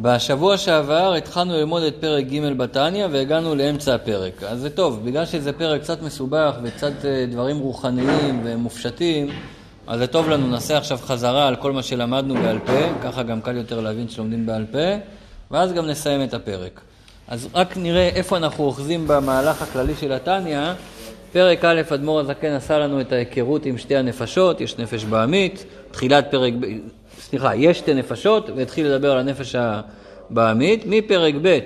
בשבוע שעבר התחלנו ללמוד את פרק ג' בתניא והגענו לאמצע הפרק. אז זה טוב, בגלל שזה פרק קצת מסובך וקצת אה, דברים רוחניים ומופשטים, אז זה טוב לנו, נעשה עכשיו חזרה על כל מה שלמדנו בעל פה, ככה גם קל יותר להבין שלומדים בעל פה, ואז גם נסיים את הפרק. אז רק נראה איפה אנחנו אוחזים במהלך הכללי של התניא. פרק א', אדמו"ר הזקן עשה לנו את ההיכרות עם שתי הנפשות, יש נפש בעמית, תחילת פרק, סליחה, יש שתי נפשות, והתחיל לדבר על הנפש הבעמית. מפרק ב'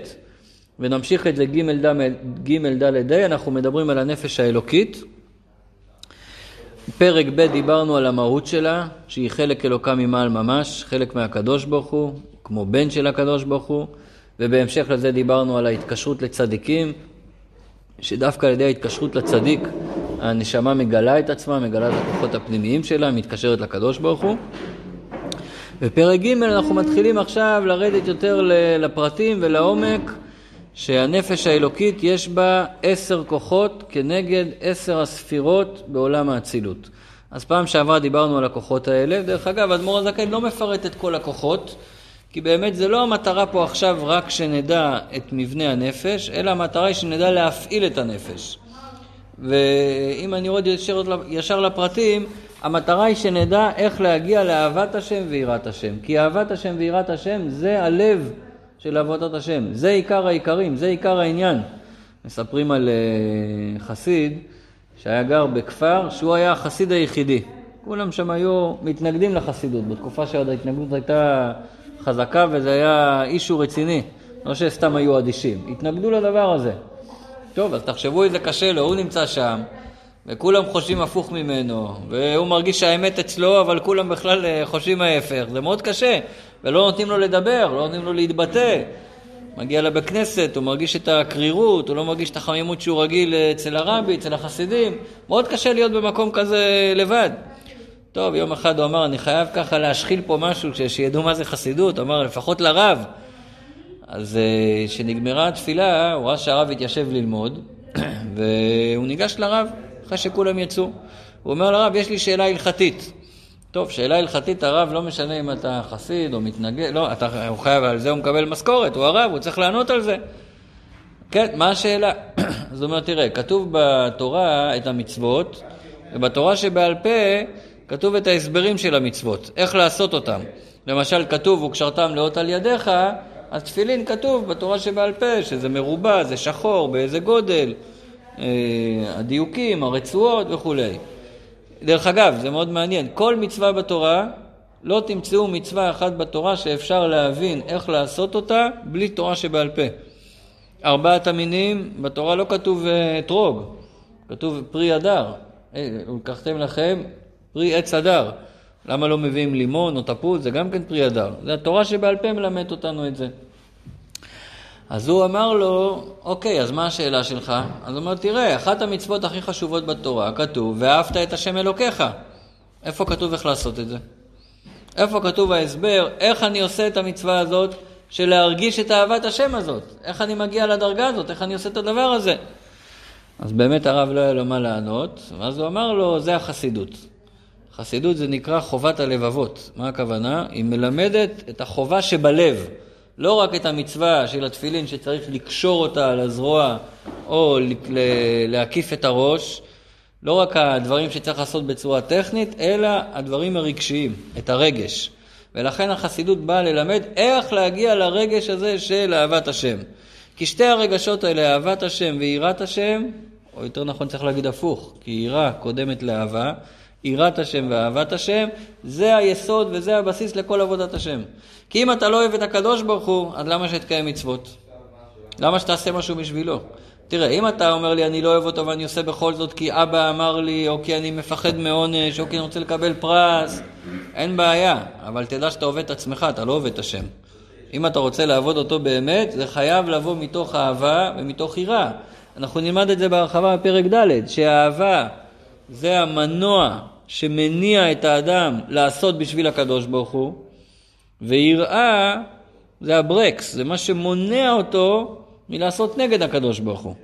ונמשיך את זה ג' ד' ה', אנחנו מדברים על הנפש האלוקית. פרק ב' דיברנו על המהות שלה, שהיא חלק אלוקה ממעל ממש, חלק מהקדוש ברוך הוא, כמו בן של הקדוש ברוך הוא, ובהמשך לזה דיברנו על ההתקשרות לצדיקים, שדווקא על ידי ההתקשרות לצדיק הנשמה מגלה את עצמה, מגלה את הכוחות הפנימיים שלה, מתקשרת לקדוש ברוך הוא. בפרק ג' אנחנו מתחילים עכשיו לרדת יותר לפרטים ולעומק שהנפש האלוקית יש בה עשר כוחות כנגד עשר הספירות בעולם האצילות. אז פעם שעברה דיברנו על הכוחות האלה, דרך אגב, אדמו"ר הזקן לא מפרט את כל הכוחות, כי באמת זה לא המטרה פה עכשיו רק שנדע את מבנה הנפש, אלא המטרה היא שנדע להפעיל את הנפש. ואם אני ישר, ישר לפרטים, המטרה היא שנדע איך להגיע לאהבת השם ויראת השם. כי אהבת השם ויראת השם זה הלב של עבודת השם. זה עיקר העיקרים, זה עיקר העניין. מספרים על uh, חסיד שהיה גר בכפר שהוא היה החסיד היחידי. כולם שם היו מתנגדים לחסידות, בתקופה שעוד ההתנגדות הייתה חזקה וזה היה אישו רציני, לא שסתם היו אדישים. התנגדו לדבר הזה. טוב, אז תחשבו איזה קשה לו, הוא נמצא שם, וכולם חושבים הפוך ממנו, והוא מרגיש שהאמת אצלו, אבל כולם בכלל אה, חושבים ההפך. זה מאוד קשה, ולא נותנים לו לדבר, לא נותנים לו להתבטא. מגיע לבית כנסת, הוא מרגיש את הקרירות, הוא לא מרגיש את החמימות שהוא רגיל אצל הרבי, אצל החסידים. מאוד קשה להיות במקום כזה לבד. טוב, יום אחד הוא אמר, אני חייב ככה להשחיל פה משהו, שידעו מה זה חסידות, הוא אמר, לפחות לרב. אז אה, כשנגמרה התפילה, הוא ראה שהרב התיישב ללמוד, והוא ניגש לרב, אחרי שכולם יצאו. הוא אומר לרב, יש לי שאלה הלכתית. טוב, שאלה הלכתית, הרב, לא משנה אם אתה חסיד או מתנגד, לא, אתה, הוא חייב, על זה הוא מקבל משכורת, הוא הרב, הוא צריך לענות על זה. כן, מה השאלה? אז הוא אומר, תראה, כתוב בתורה את המצוות, ובתורה שבעל פה כתוב את ההסברים של המצוות, איך לעשות אותם. למשל, כתוב, וקשרתם לאות על ידיך, אז תפילין כתוב בתורה שבעל פה, שזה מרובע, זה שחור, באיזה גודל, הדיוקים, הרצועות וכולי. דרך אגב, זה מאוד מעניין, כל מצווה בתורה, לא תמצאו מצווה אחת בתורה שאפשר להבין איך לעשות אותה בלי תורה שבעל פה. ארבעת המינים, בתורה לא כתוב אתרוג, כתוב פרי הדר. אה, לקחתם לכם פרי עץ הדר. למה לא מביאים לימון או תפוז? זה גם כן פרי הדר. זה התורה שבעל פה מלמד אותנו את זה. אז הוא אמר לו, אוקיי, אז מה השאלה שלך? אז הוא אומר, תראה, אחת המצוות הכי חשובות בתורה, כתוב, ואהבת את השם אלוקיך. איפה כתוב איך לעשות את זה? איפה כתוב ההסבר, איך אני עושה את המצווה הזאת של להרגיש את אהבת השם הזאת? איך אני מגיע לדרגה הזאת? איך אני עושה את הדבר הזה? אז באמת הרב לא היה לו מה לענות, ואז הוא אמר לו, זה החסידות. חסידות זה נקרא חובת הלבבות. מה הכוונה? היא מלמדת את החובה שבלב. לא רק את המצווה של התפילין שצריך לקשור אותה על הזרוע או להקיף את הראש, לא רק הדברים שצריך לעשות בצורה טכנית, אלא הדברים הרגשיים, את הרגש. ולכן החסידות באה ללמד איך להגיע לרגש הזה של אהבת השם. כי שתי הרגשות האלה, אהבת השם ויראת השם, או יותר נכון צריך להגיד הפוך, כי יראה קודמת לאהבה, יראת השם ואהבת השם, זה היסוד וזה הבסיס לכל עבודת השם. כי אם אתה לא אוהב את הקדוש ברוך הוא, אז למה שתקיים מצוות? למה שתעשה משהו בשבילו? תראה, אם אתה אומר לי אני לא אוהב אותו ואני עושה בכל זאת כי אבא אמר לי, או כי אני מפחד מעונש, או כי אני רוצה לקבל פרס, אין בעיה, אבל תדע שאתה עובד את עצמך, אתה לא עובד את השם. אם אתה רוצה לעבוד אותו באמת, זה חייב לבוא מתוך אהבה ומתוך יראה. אנחנו נלמד את זה בהרחבה בפרק ד', שהאהבה זה המנוע שמניע את האדם לעשות בשביל הקדוש ברוך הוא, ויראה זה הברקס, זה מה שמונע אותו מלעשות נגד הקדוש ברוך הוא.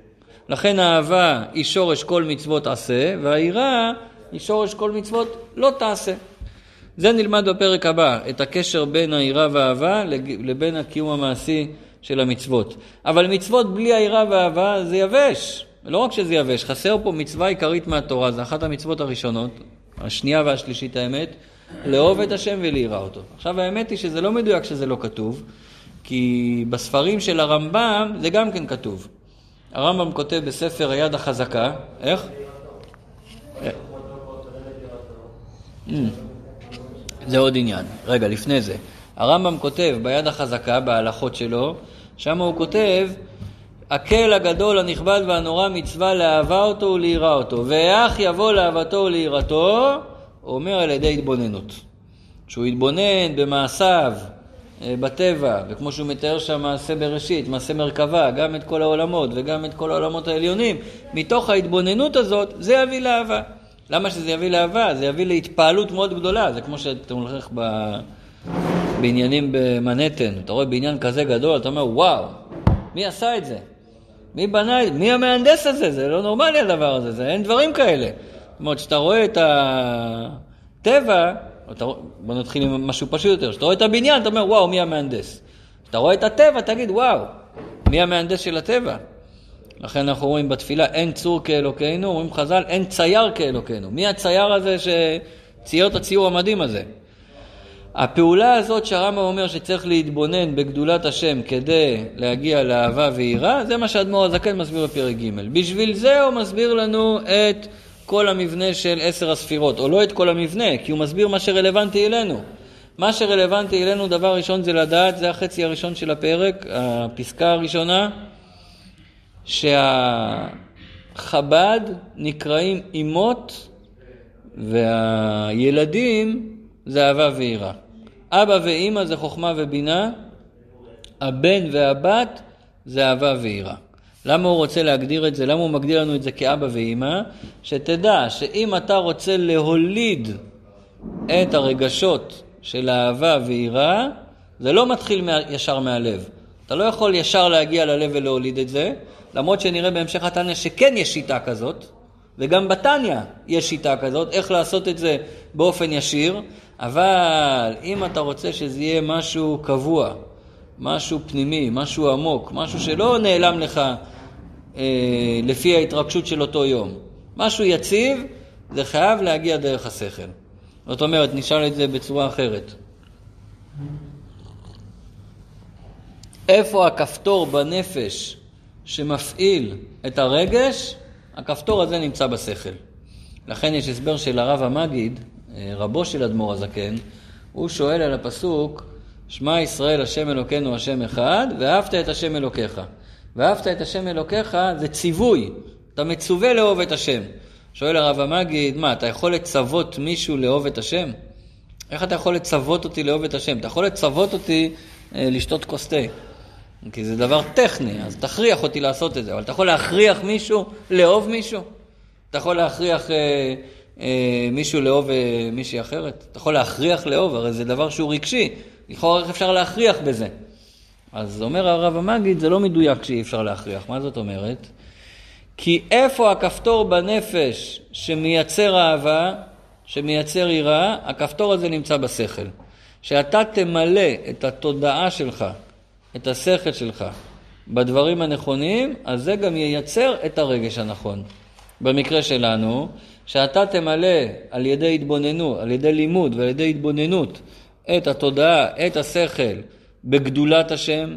לכן האהבה היא שורש כל מצוות עשה, והיראה היא שורש כל מצוות לא תעשה. זה נלמד בפרק הבא, את הקשר בין היראה והאהבה לבין הקיום המעשי של המצוות. אבל מצוות בלי היראה והאהבה זה יבש. לא רק שזה יבש, חסר פה מצווה עיקרית מהתורה, זה אחת המצוות הראשונות, השנייה והשלישית האמת, לאהוב את השם וליראה אותו. עכשיו האמת היא שזה לא מדויק שזה לא כתוב, כי בספרים של הרמב"ם זה גם כן כתוב. הרמב"ם כותב בספר היד החזקה, איך? Mm. זה עוד עניין. רגע, לפני זה. הרמב"ם כותב ביד החזקה, בהלכות שלו, שם הוא כותב, הקל הגדול, הנכבד והנורא מצווה לאהבה אותו וליראה אותו. ואך יבוא לאהבתו וליראתו, אומר על ידי התבוננות. שהוא יתבונן במעשיו, אה, בטבע, וכמו שהוא מתאר שם מעשה בראשית, מעשה מרכבה, גם את כל העולמות וגם את כל העולמות העליונים, מתוך ההתבוננות הזאת, זה יביא לאהבה. למה שזה יביא לאהבה? זה יביא להתפעלות מאוד גדולה. זה כמו שאתה הולך ב... בעניינים במנהטן, אתה רואה בניין כזה גדול, אתה אומר, וואו, מי עשה את זה? מי בנה? מי המהנדס הזה? זה לא נורמלי הדבר הזה, זה, אין דברים כאלה. זאת אומרת, כשאתה רואה את הטבע, אתה, בוא נתחיל עם משהו פשוט יותר, כשאתה רואה את הבניין, אתה אומר, וואו, מי המהנדס? כשאתה רואה את הטבע, תגיד, וואו, מי המהנדס של הטבע? לכן אנחנו רואים בתפילה, אין צור כאלוקינו, אומרים חז"ל, אין צייר כאלוקינו. מי הצייר הזה שצייר את הציור המדהים הזה? הפעולה הזאת שהרמב"ם אומר שצריך להתבונן בגדולת השם כדי להגיע לאהבה ויראה, זה מה שאדמו"ר הזקן מסביר בפרק ג'. בשביל זה הוא מסביר לנו את כל המבנה של עשר הספירות, או לא את כל המבנה, כי הוא מסביר מה שרלוונטי אלינו. מה שרלוונטי אלינו, דבר ראשון זה לדעת, זה החצי הראשון של הפרק, הפסקה הראשונה, שהחב"ד נקראים אימות והילדים זה אהבה ויראה. אבא ואימא זה חוכמה ובינה, הבן והבת זה אהבה ויראה. למה הוא רוצה להגדיר את זה? למה הוא מגדיר לנו את זה כאבא ואימא? שתדע שאם אתה רוצה להוליד את הרגשות של אהבה ויראה, זה לא מתחיל ישר מהלב. אתה לא יכול ישר להגיע ללב ולהוליד את זה, למרות שנראה בהמשך התניא שכן יש שיטה כזאת, וגם בתניא יש שיטה כזאת, איך לעשות את זה באופן ישיר, אבל אם אתה רוצה שזה יהיה משהו קבוע, משהו פנימי, משהו עמוק, משהו שלא נעלם לך אה, לפי ההתרגשות של אותו יום, משהו יציב, זה חייב להגיע דרך השכל. זאת אומרת, נשאל את זה בצורה אחרת. איפה הכפתור בנפש שמפעיל את הרגש? הכפתור הזה נמצא בשכל. לכן יש הסבר של הרב המגיד, רבו של אדמו"ר הזקן, הוא שואל על הפסוק, שמע ישראל השם אלוקינו השם אחד, ואהבת את השם אלוקיך. ואהבת את השם אלוקיך זה ציווי, אתה מצווה לאהוב את השם. שואל הרב המגיד, מה, אתה יכול לצוות מישהו לאהוב את השם? איך אתה יכול לצוות אותי לאהוב את השם? אתה יכול לצוות אותי אה, לשתות כוס תה. כי זה דבר טכני, אז תכריח אותי לעשות את זה. אבל אתה יכול להכריח מישהו לאהוב מישהו? אתה יכול להכריח אה, אה, מישהו לאהוב אה, מישהי אחרת? אתה יכול להכריח לאהוב, הרי זה דבר שהוא רגשי. לכאורה איך אפשר להכריח בזה? אז אומר הרב המגיד, זה לא מדויק שאי אפשר להכריח. מה זאת אומרת? כי איפה הכפתור בנפש שמייצר אהבה, שמייצר יראה, הכפתור הזה נמצא בשכל. שאתה תמלא את התודעה שלך, את השכל שלך, בדברים הנכונים, אז זה גם ייצר את הרגש הנכון. במקרה שלנו, שאתה תמלא על ידי התבוננות, על ידי לימוד ועל ידי התבוננות את התודעה, את השכל, בגדולת השם,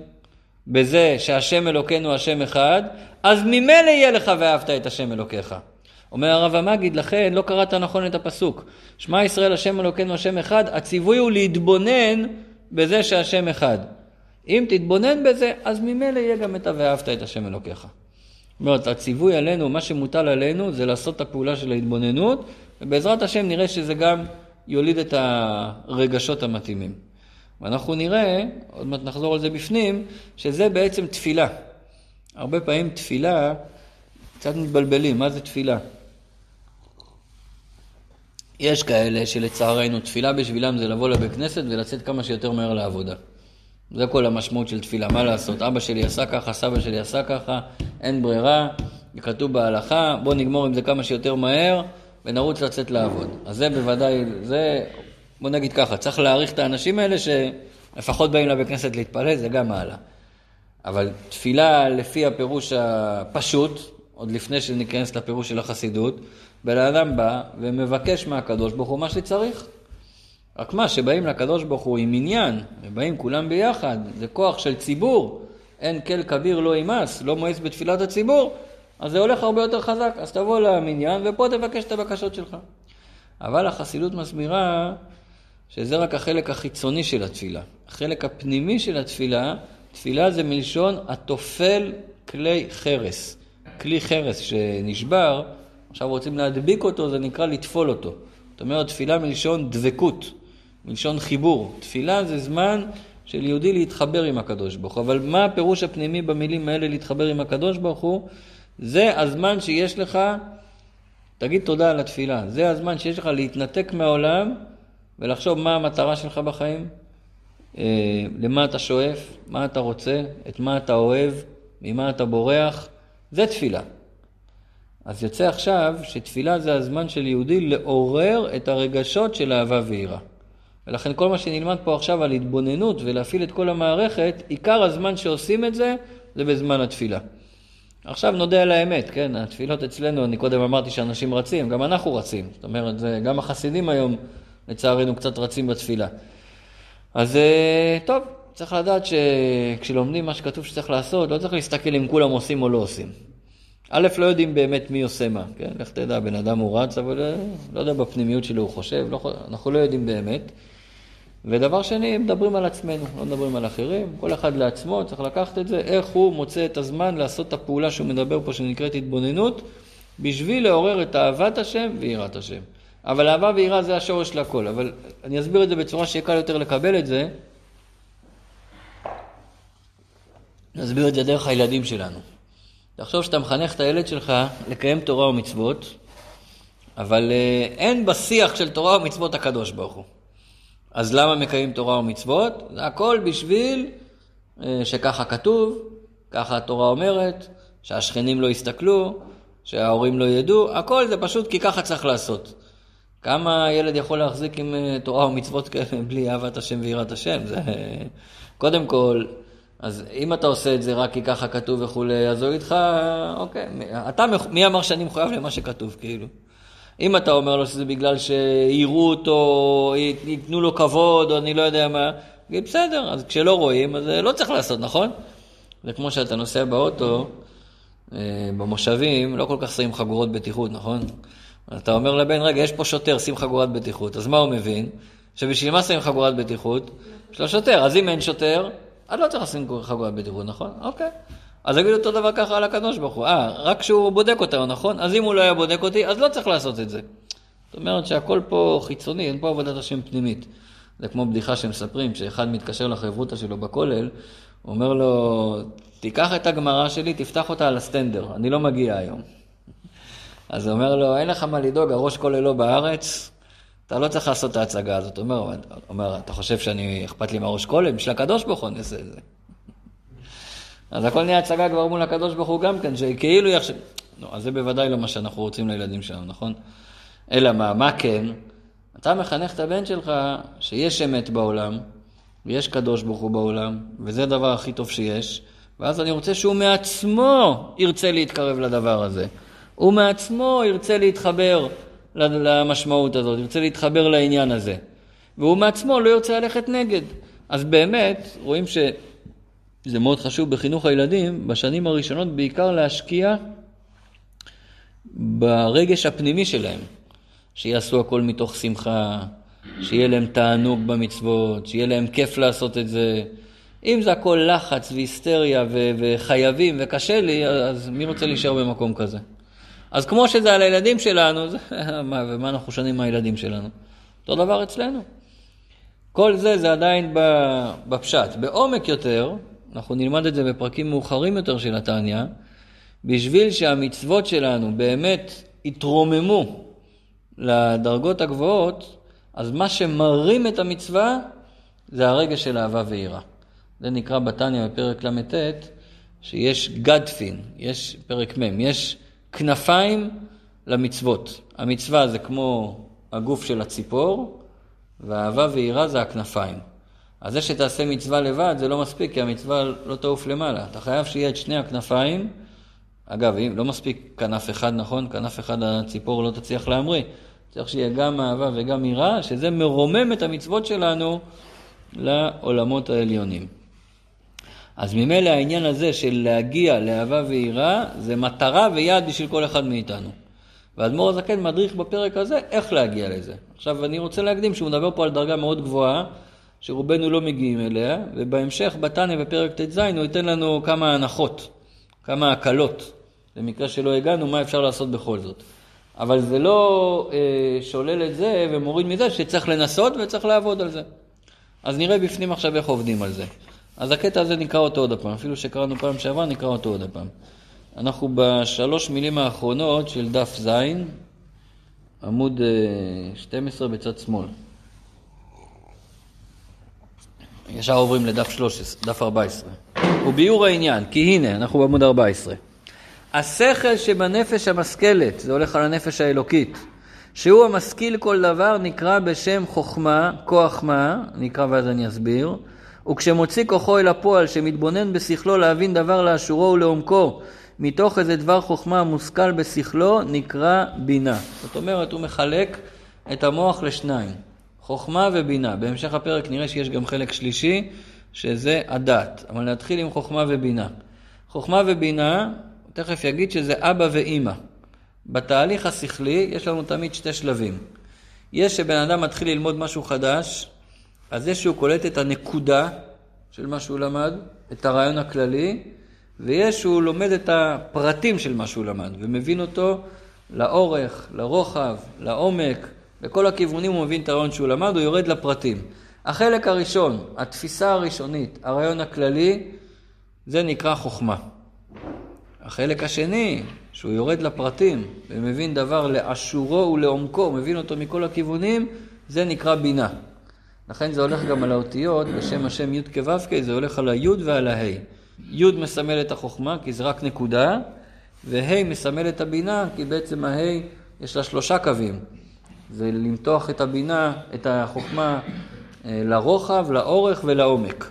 בזה שהשם אלוקינו השם אחד, אז ממילא יהיה לך ואהבת את השם אלוקיך. אומר הרב המגיד, לכן לא קראת נכון את הפסוק. שמע ישראל השם אלוקינו השם אחד, הציווי הוא להתבונן בזה שהשם אחד. אם תתבונן בזה, אז ממילא יהיה גם את ה"ואהבת את השם אלוקיך". זאת אומרת, הציווי עלינו, מה שמוטל עלינו, זה לעשות את הפעולה של ההתבוננות, ובעזרת השם נראה שזה גם יוליד את הרגשות המתאימים. ואנחנו נראה, עוד מעט נחזור על זה בפנים, שזה בעצם תפילה. הרבה פעמים תפילה, קצת מתבלבלים, מה זה תפילה? יש כאלה שלצערנו תפילה בשבילם זה לבוא לבית כנסת ולצאת כמה שיותר מהר לעבודה. זה כל המשמעות של תפילה, מה לעשות? אבא שלי עשה ככה, סבא שלי עשה ככה, אין ברירה, כתוב בהלכה, בואו נגמור עם זה כמה שיותר מהר ונרוץ לצאת לעבוד. אז זה בוודאי, זה בוא נגיד ככה, צריך להעריך את האנשים האלה שלפחות באים לבית כנסת להתפלל, זה גם מעלה. אבל תפילה לפי הפירוש הפשוט, עוד לפני שניכנס לפירוש של החסידות, בן אדם בא ומבקש מהקדוש ברוך הוא מה שצריך. רק מה, שבאים לקדוש ברוך הוא עם עניין, ובאים כולם ביחד, זה כוח של ציבור, אין כל כביר לא ימאס, לא מואס בתפילת הציבור, אז זה הולך הרבה יותר חזק. אז תבוא למניין ופה תבקש את הבקשות שלך. אבל החסידות מסבירה שזה רק החלק החיצוני של התפילה. החלק הפנימי של התפילה, תפילה זה מלשון התופל כלי חרס. כלי חרס שנשבר, עכשיו רוצים להדביק אותו, זה נקרא לטפול אותו. זאת אומרת, תפילה מלשון דבקות, מלשון חיבור. תפילה זה זמן של יהודי להתחבר עם הקדוש ברוך הוא. אבל מה הפירוש הפנימי במילים האלה להתחבר עם הקדוש ברוך הוא? זה הזמן שיש לך, תגיד תודה על התפילה, זה הזמן שיש לך להתנתק מהעולם ולחשוב מה המטרה שלך בחיים, אה, למה אתה שואף, מה אתה רוצה, את מה אתה אוהב, ממה אתה בורח, זה תפילה. אז יוצא עכשיו שתפילה זה הזמן של יהודי לעורר את הרגשות של אהבה ויראה. ולכן כל מה שנלמד פה עכשיו על התבוננות ולהפעיל את כל המערכת, עיקר הזמן שעושים את זה, זה בזמן התפילה. עכשיו נודה על האמת, כן, התפילות אצלנו, אני קודם אמרתי שאנשים רצים, גם אנחנו רצים. זאת אומרת, גם החסידים היום, לצערנו, קצת רצים בתפילה. אז אה, טוב, צריך לדעת שכשלומדים מה שכתוב שצריך לעשות, לא צריך להסתכל אם כולם עושים או לא עושים. א', לא יודעים באמת מי עושה מה, כן? לך תדע, בן אדם הוא רץ, אבל אה, לא יודע בפנימיות שלו הוא חושב, לא, אנחנו לא יודעים באמת. ודבר שני, מדברים על עצמנו, לא מדברים על אחרים, כל אחד לעצמו, צריך לקחת את זה, איך הוא מוצא את הזמן לעשות את הפעולה שהוא מדבר פה, שנקראת התבוננות, בשביל לעורר את אהבת השם ויראת השם. אבל אהבה ויראה זה השורש לכל, אבל אני אסביר את זה בצורה שיהיה קל יותר לקבל את זה. נסביר את זה דרך הילדים שלנו. תחשוב שאתה מחנך את הילד שלך לקיים תורה ומצוות, אבל אה, אין בשיח של תורה ומצוות הקדוש ברוך הוא. אז למה מקיים תורה ומצוות? זה הכל בשביל אה, שככה כתוב, ככה התורה אומרת, שהשכנים לא יסתכלו, שההורים לא ידעו, הכל זה פשוט כי ככה צריך לעשות. כמה ילד יכול להחזיק עם אה, תורה ומצוות כאלה בלי אהבת השם ויראת השם? זה... קודם כל, אז אם אתה עושה את זה רק כי ככה כתוב וכולי, אז הוא יגיד לך, אוקיי, אתה, מי אמר שאני מחויב למה שכתוב, כאילו? אם אתה אומר לו שזה בגלל שיראו אותו, ייתנו לו כבוד, או אני לא יודע מה, תגיד, בסדר, אז כשלא רואים, אז אה, לא צריך לעשות, נכון? זה כמו שאתה נוסע באוטו, אה, במושבים, לא כל כך שמים חגורות בטיחות, נכון? אתה אומר לבן, רגע, יש פה שוטר, שים חגורת בטיחות. אז מה הוא מבין? שבשביל מה שמים חגורת בטיחות? יש לו שוטר. אז אם אין שוטר, אז לא צריך לשים חגורת בטיחות, נכון? אוקיי. אז יגידו אותו דבר ככה על הקדוש ברוך הוא. אה, רק כשהוא בודק אותנו, נכון? אז אם הוא לא היה בודק אותי, אז לא צריך לעשות את זה. זאת אומרת שהכל פה חיצוני, אין פה עבודת השם פנימית. זה כמו בדיחה שמספרים, שאחד מתקשר לחברותא שלו בכולל, אומר לו, תיקח את הגמרא שלי, תפתח אותה על הסטנדר, אני לא מגיע היום. אז הוא אומר לו, אין לך מה לדאוג, הראש כוללו בארץ, אתה לא צריך לעשות את ההצגה הזאת. הוא אומר, אומר, אתה חושב שאני, אכפת לי מהראש כולל? בשביל הקדוש ברוך הוא אני אעשה את זה. אז הכל נהיה הצגה כבר מול הקדוש ברוך הוא גם כן, שכאילו יחשב... לא, אז זה בוודאי לא מה שאנחנו רוצים לילדים שלנו, נכון? אלא מה, מה כן? אתה מחנך את הבן שלך שיש אמת בעולם, ויש קדוש ברוך הוא בעולם, וזה הדבר הכי טוב שיש, ואז אני רוצה שהוא מעצמו ירצה להתקרב לדבר הזה. הוא מעצמו ירצה להתחבר למשמעות הזאת, ירצה להתחבר לעניין הזה. והוא מעצמו לא ירצה ללכת נגד. אז באמת, רואים ש... זה מאוד חשוב בחינוך הילדים, בשנים הראשונות בעיקר להשקיע ברגש הפנימי שלהם, שיעשו הכל מתוך שמחה, שיהיה להם תענוג במצוות, שיהיה להם כיף לעשות את זה. אם זה הכל לחץ והיסטריה ו- וחייבים וקשה לי, אז מי רוצה להישאר במקום כזה? אז כמו שזה על הילדים שלנו, זה, מה, ומה אנחנו שונים מהילדים שלנו? אותו דבר אצלנו. כל זה זה עדיין בפשט. בעומק יותר, אנחנו נלמד את זה בפרקים מאוחרים יותר של התניא, בשביל שהמצוות שלנו באמת יתרוממו לדרגות הגבוהות, אז מה שמרים את המצווה זה הרגע של אהבה ויראה. זה נקרא בתניא בפרק ל"ט, שיש גדפין, יש פרק מ', יש כנפיים למצוות. המצווה זה כמו הגוף של הציפור, ואהבה ויראה זה הכנפיים. אז זה שתעשה מצווה לבד זה לא מספיק, כי המצווה לא תעוף למעלה. אתה חייב שיהיה את שני הכנפיים. אגב, אם לא מספיק כנף אחד, נכון? כנף אחד הציפור לא תצליח להמריא. צריך שיהיה גם אהבה וגם יראה, שזה מרומם את המצוות שלנו לעולמות העליונים. אז ממילא העניין הזה של להגיע לאהבה ויראה, זה מטרה ויעד בשביל כל אחד מאיתנו. והאדמו"ר הזקן מדריך בפרק הזה איך להגיע לזה. עכשיו אני רוצה להקדים שהוא מדבר פה על דרגה מאוד גבוהה, שרובנו לא מגיעים אליה, ובהמשך בתניא בפרק ט"ז הוא ייתן לנו כמה הנחות, כמה הקלות, במקרה שלא הגענו, מה אפשר לעשות בכל זאת. אבל זה לא אה, שולל את זה ומוריד מזה שצריך לנסות וצריך לעבוד על זה. אז נראה בפנים עכשיו איך עובדים על זה. אז הקטע הזה נקרא אותו עוד פעם, אפילו שקראנו פעם שעברה, נקרא אותו עוד פעם. אנחנו בשלוש מילים האחרונות של דף ז', עמוד 12 אה, בצד שמאל. ישר עוברים לדף 13, דף 14. וביאור העניין, כי הנה, אנחנו בעמוד 14. השכל שבנפש המשכלת, זה הולך על הנפש האלוקית, שהוא המשכיל כל דבר, נקרא בשם חוכמה, כוח מה, נקרא ואז אני אסביר, וכשמוציא כוחו אל הפועל, שמתבונן בשכלו להבין דבר לאשורו ולעומקו, מתוך איזה דבר חוכמה מושכל בשכלו, נקרא בינה. זאת אומרת, הוא מחלק את המוח לשניים, חוכמה ובינה. בהמשך הפרק נראה שיש גם חלק שלישי, שזה הדת. אבל נתחיל עם חוכמה ובינה. חוכמה ובינה, תכף יגיד שזה אבא ואימא. בתהליך השכלי יש לנו תמיד שתי שלבים. יש שבן אדם מתחיל ללמוד משהו חדש, אז זה שהוא קולט את הנקודה של מה שהוא למד, את הרעיון הכללי, ויש שהוא לומד את הפרטים של מה שהוא למד, ומבין אותו לאורך, לרוחב, לעומק, בכל הכיוונים הוא מבין את הרעיון שהוא למד, הוא יורד לפרטים. החלק הראשון, התפיסה הראשונית, הרעיון הכללי, זה נקרא חוכמה. החלק השני, שהוא יורד לפרטים ומבין דבר לאשורו ולעומקו, מבין אותו מכל הכיוונים, זה נקרא בינה. לכן זה הולך גם על האותיות, בשם השם י' כו' זה הולך על הי' ועל הה'. י' מסמל את החוכמה, כי זה רק נקודה, וה' מסמל את הבינה, כי בעצם הה' יש לה שלושה קווים. זה למתוח את הבינה, את החוכמה, אה, לרוחב, לאורך ולעומק.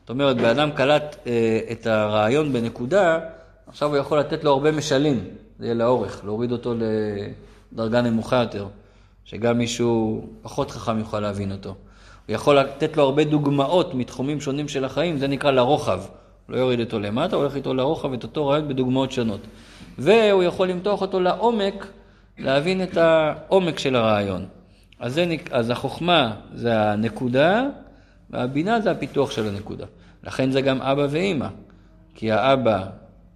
זאת אומרת, בן אדם קלט אה, את הרעיון בנקודה, עכשיו הוא יכול לתת לו הרבה משלים, זה יהיה לאורך, להוריד אותו לדרגה נמוכה יותר, שגם מישהו פחות חכם יוכל להבין אותו. הוא יכול לתת לו הרבה דוגמאות מתחומים שונים של החיים, זה נקרא לרוחב. לא יוריד אותו למטה, הולך איתו לרוחב את אותו רעיון בדוגמאות שונות. והוא יכול למתוח אותו לעומק, להבין את העומק של הרעיון. אז, זה, אז החוכמה זה הנקודה, והבינה זה הפיתוח של הנקודה. לכן זה גם אבא ואימא. כי האבא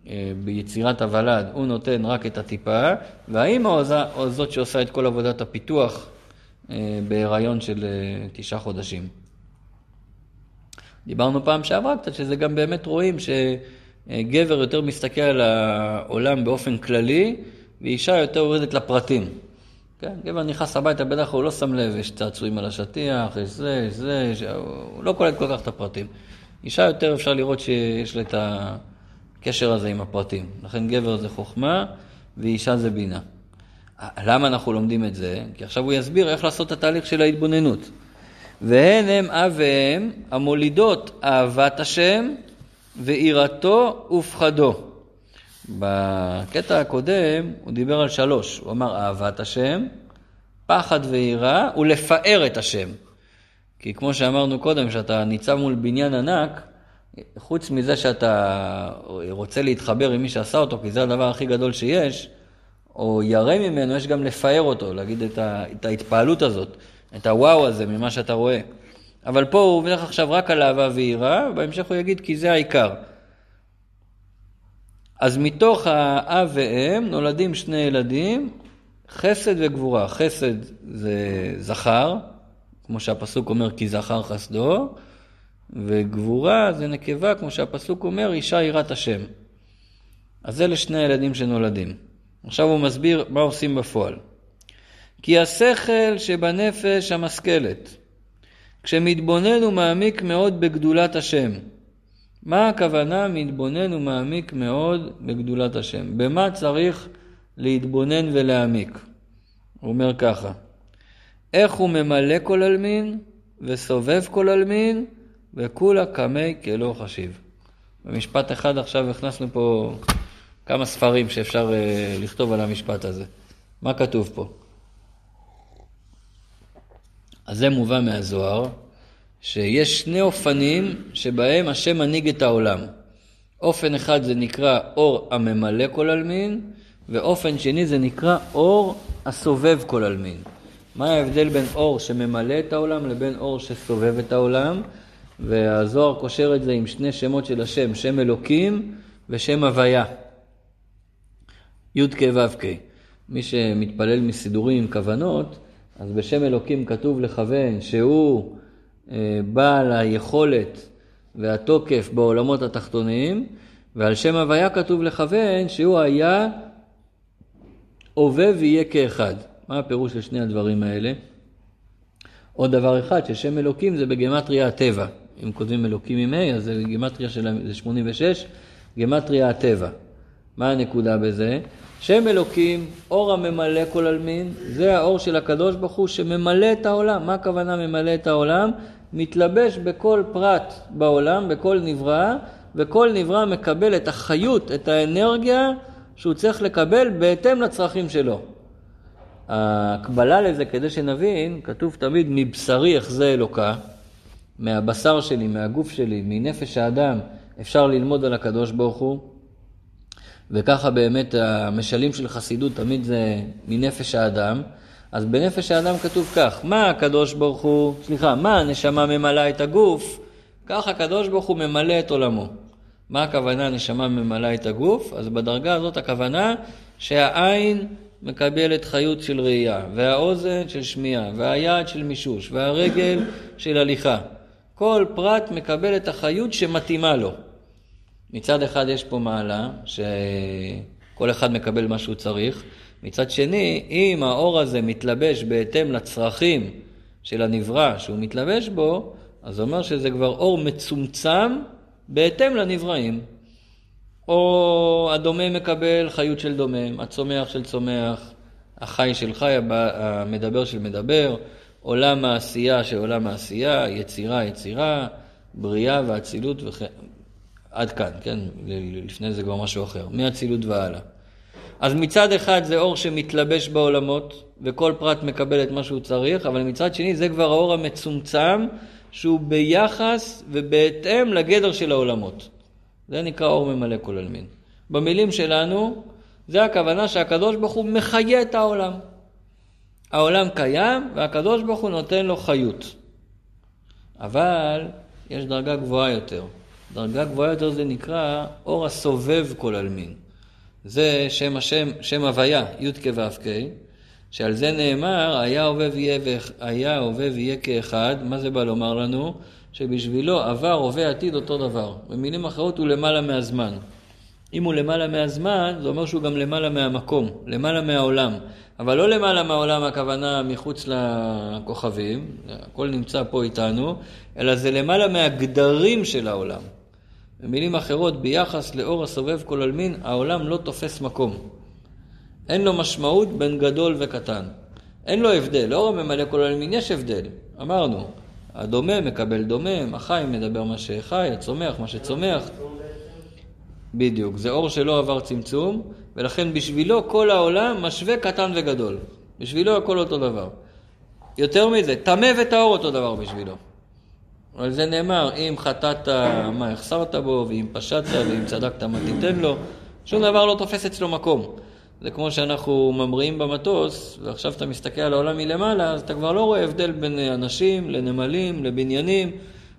אה, ביצירת הוולד, הוא נותן רק את הטיפה, והאימא זאת שעושה את כל עבודת הפיתוח אה, בהיריון של אה, תשעה חודשים. דיברנו פעם שעברה קצת, שזה גם באמת רואים שגבר יותר מסתכל על העולם באופן כללי, ואישה יותר יורדת לפרטים. כן, גבר נכנס הביתה, בטח הוא לא שם לב, יש צעצועים על השטיח, יש זה, יש זה, יש... הוא לא קולט כל כך את הפרטים. אישה יותר אפשר לראות שיש לה את הקשר הזה עם הפרטים. לכן גבר זה חוכמה ואישה זה בינה. למה אנחנו לומדים את זה? כי עכשיו הוא יסביר איך לעשות את התהליך של ההתבוננות. והן הם אב ואם המולידות אהבת השם ויראתו ופחדו. בקטע הקודם הוא דיבר על שלוש, הוא אמר אהבת השם, פחד ויראה ולפאר את השם. כי כמו שאמרנו קודם, כשאתה ניצב מול בניין ענק, חוץ מזה שאתה רוצה להתחבר עם מי שעשה אותו, כי זה הדבר הכי גדול שיש, או ירא ממנו, יש גם לפאר אותו, להגיד את, ה, את ההתפעלות הזאת, את הוואו הזה ממה שאתה רואה. אבל פה הוא הולך עכשיו רק על אהבה ויראה, בהמשך הוא יגיד כי זה העיקר. אז מתוך האב ואם נולדים שני ילדים, חסד וגבורה. חסד זה זכר, כמו שהפסוק אומר כי זכר חסדו, וגבורה זה נקבה, כמו שהפסוק אומר, אישה יראת השם. אז אלה שני הילדים שנולדים. עכשיו הוא מסביר מה עושים בפועל. כי השכל שבנפש המשכלת, כשמתבונן ומעמיק מאוד בגדולת השם. מה הכוונה מתבונן ומעמיק מאוד בגדולת השם? במה צריך להתבונן ולהעמיק? הוא אומר ככה, איך הוא ממלא כל עלמין וסובב כל עלמין וכולה קמי כלא חשיב. במשפט אחד עכשיו הכנסנו פה כמה ספרים שאפשר uh, לכתוב על המשפט הזה. מה כתוב פה? אז זה מובא מהזוהר, שיש שני אופנים שבהם השם מנהיג את העולם. אופן אחד זה נקרא אור הממלא כל עלמין, ואופן שני זה נקרא אור הסובב כל עלמין. מה ההבדל בין אור שממלא את העולם לבין אור שסובב את העולם? והזוהר קושר את זה עם שני שמות של השם, שם אלוקים ושם הוויה. י"ק ו"ק. מי שמתפלל מסידורים עם כוונות, אז בשם אלוקים כתוב לכוון שהוא בעל היכולת והתוקף בעולמות התחתוניים, ועל שם הוויה כתוב לכוון שהוא היה הווה ויהיה כאחד. מה הפירוש של שני הדברים האלה? עוד דבר אחד, ששם אלוקים זה בגמטריה הטבע. אם כותבים אלוקים עם ה', אז זה גימטריה של 86, גימטריה הטבע. מה הנקודה בזה? שם אלוקים, אור הממלא כל עלמין, זה האור של הקדוש ברוך הוא שממלא את העולם. מה הכוונה ממלא את העולם? מתלבש בכל פרט בעולם, בכל נברא, וכל נברא מקבל את החיות, את האנרגיה שהוא צריך לקבל בהתאם לצרכים שלו. הקבלה לזה, כדי שנבין, כתוב תמיד מבשרי אחזה אלוקה, מהבשר שלי, מהגוף שלי, מנפש האדם, אפשר ללמוד על הקדוש ברוך הוא. וככה באמת המשלים של חסידות תמיד זה מנפש האדם. אז בנפש האדם כתוב כך, מה הקדוש ברוך הוא, סליחה, מה הנשמה ממלאה את הגוף, כך הקדוש ברוך הוא ממלא את עולמו. מה הכוונה הנשמה ממלאה את הגוף? אז בדרגה הזאת הכוונה שהעין מקבלת חיות של ראייה, והאוזן של שמיעה, והיד של מישוש, והרגל של הליכה. כל פרט מקבל את החיות שמתאימה לו. מצד אחד יש פה מעלה, שכל אחד מקבל מה שהוא צריך, מצד שני, אם האור הזה מתלבש בהתאם לצרכים של הנברא שהוא מתלבש בו, אז זה אומר שזה כבר אור מצומצם בהתאם לנבראים. או הדומם מקבל חיות של דומם, הצומח של צומח, החי של חי, המדבר של מדבר, עולם העשייה של עולם העשייה, יצירה יצירה, בריאה ואצילות וכן, עד כאן, כן? לפני זה כבר משהו אחר, מאצילות והלאה. אז מצד אחד זה אור שמתלבש בעולמות, וכל פרט מקבל את מה שהוא צריך, אבל מצד שני זה כבר האור המצומצם, שהוא ביחס ובהתאם לגדר של העולמות. זה נקרא אור ממלא כל עלמין. במילים שלנו, זה הכוונה שהקדוש ברוך הוא מחיה את העולם. העולם קיים והקדוש ברוך הוא נותן לו חיות. אבל יש דרגה גבוהה יותר. דרגה גבוהה יותר זה נקרא אור הסובב כל עלמין. זה שם השם, שם הוויה, י"ק ו"ק, שעל זה נאמר, היה הווה ויהיה, היה הווה ויהיה כאחד, מה זה בא לומר לנו? שבשבילו עבר, הווה, עתיד אותו דבר. במילים אחרות הוא למעלה מהזמן. אם הוא למעלה מהזמן, זה אומר שהוא גם למעלה מהמקום, למעלה מהעולם. אבל לא למעלה מהעולם הכוונה מחוץ לכוכבים, הכל נמצא פה איתנו, אלא זה למעלה מהגדרים של העולם. במילים אחרות, ביחס לאור הסובב כל עלמין, העולם לא תופס מקום. אין לו משמעות בין גדול וקטן. אין לו הבדל. לאור הממלא כל עלמין יש הבדל. אמרנו, הדומם מקבל דומם, החי מדבר מה שחי, הצומח מה שצומח. בדיוק, זה אור שלא עבר צמצום, ולכן בשבילו כל העולם משווה קטן וגדול. בשבילו הכל אותו דבר. יותר מזה, טמא וטהור אותו דבר בשבילו. על זה נאמר, אם חטאת, מה החסרת בו, ואם פשטת, ואם צדקת, מה תיתן לו. שום דבר לא תופס אצלו מקום. זה כמו שאנחנו ממריאים במטוס, ועכשיו אתה מסתכל על העולם מלמעלה, אז אתה כבר לא רואה הבדל בין אנשים לנמלים, לבניינים.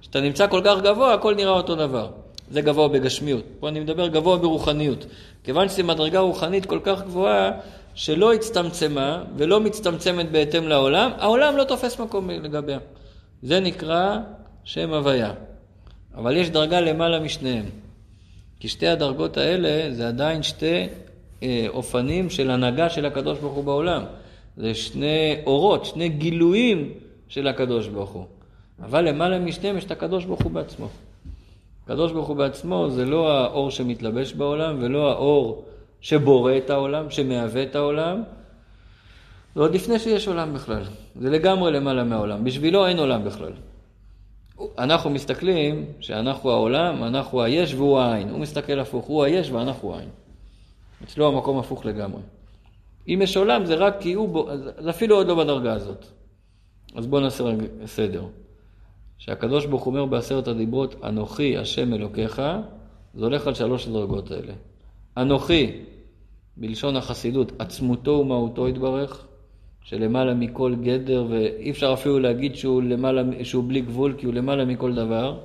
כשאתה נמצא כל כך גבוה, הכל נראה אותו דבר. זה גבוה בגשמיות. פה אני מדבר גבוה ברוחניות. כיוון שזו מדרגה רוחנית כל כך גבוהה, שלא הצטמצמה ולא מצטמצמת בהתאם לעולם, העולם לא תופס מקום לגביה. זה נקרא שם הוויה. אבל יש דרגה למעלה משניהם. כי שתי הדרגות האלה זה עדיין שתי אה, אופנים של הנהגה של הקדוש ברוך הוא בעולם. זה שני אורות, שני גילויים של הקדוש ברוך הוא. אבל למעלה משניהם יש את הקדוש ברוך הוא בעצמו. הקדוש ברוך הוא בעצמו זה לא האור שמתלבש בעולם ולא האור שבורא את העולם, שמהווה את העולם, זה עוד לפני שיש עולם בכלל. זה לגמרי למעלה מהעולם. בשבילו אין עולם בכלל. אנחנו מסתכלים שאנחנו העולם, אנחנו היש והוא העין. הוא מסתכל הפוך, הוא היש ואנחנו העין. אצלו המקום הפוך לגמרי. אם יש עולם זה רק כי הוא, בו, זה אפילו עוד לא בדרגה הזאת. אז בואו נעשה רגע סדר. שהקדוש ברוך הוא אומר בעשרת הדיברות, אנוכי השם אלוקיך, זה הולך על שלוש הדרגות האלה. אנוכי, בלשון החסידות, עצמותו ומהותו יתברך, שלמעלה מכל גדר, ואי אפשר אפילו להגיד שהוא, למעלה, שהוא בלי גבול, כי הוא למעלה מכל דבר.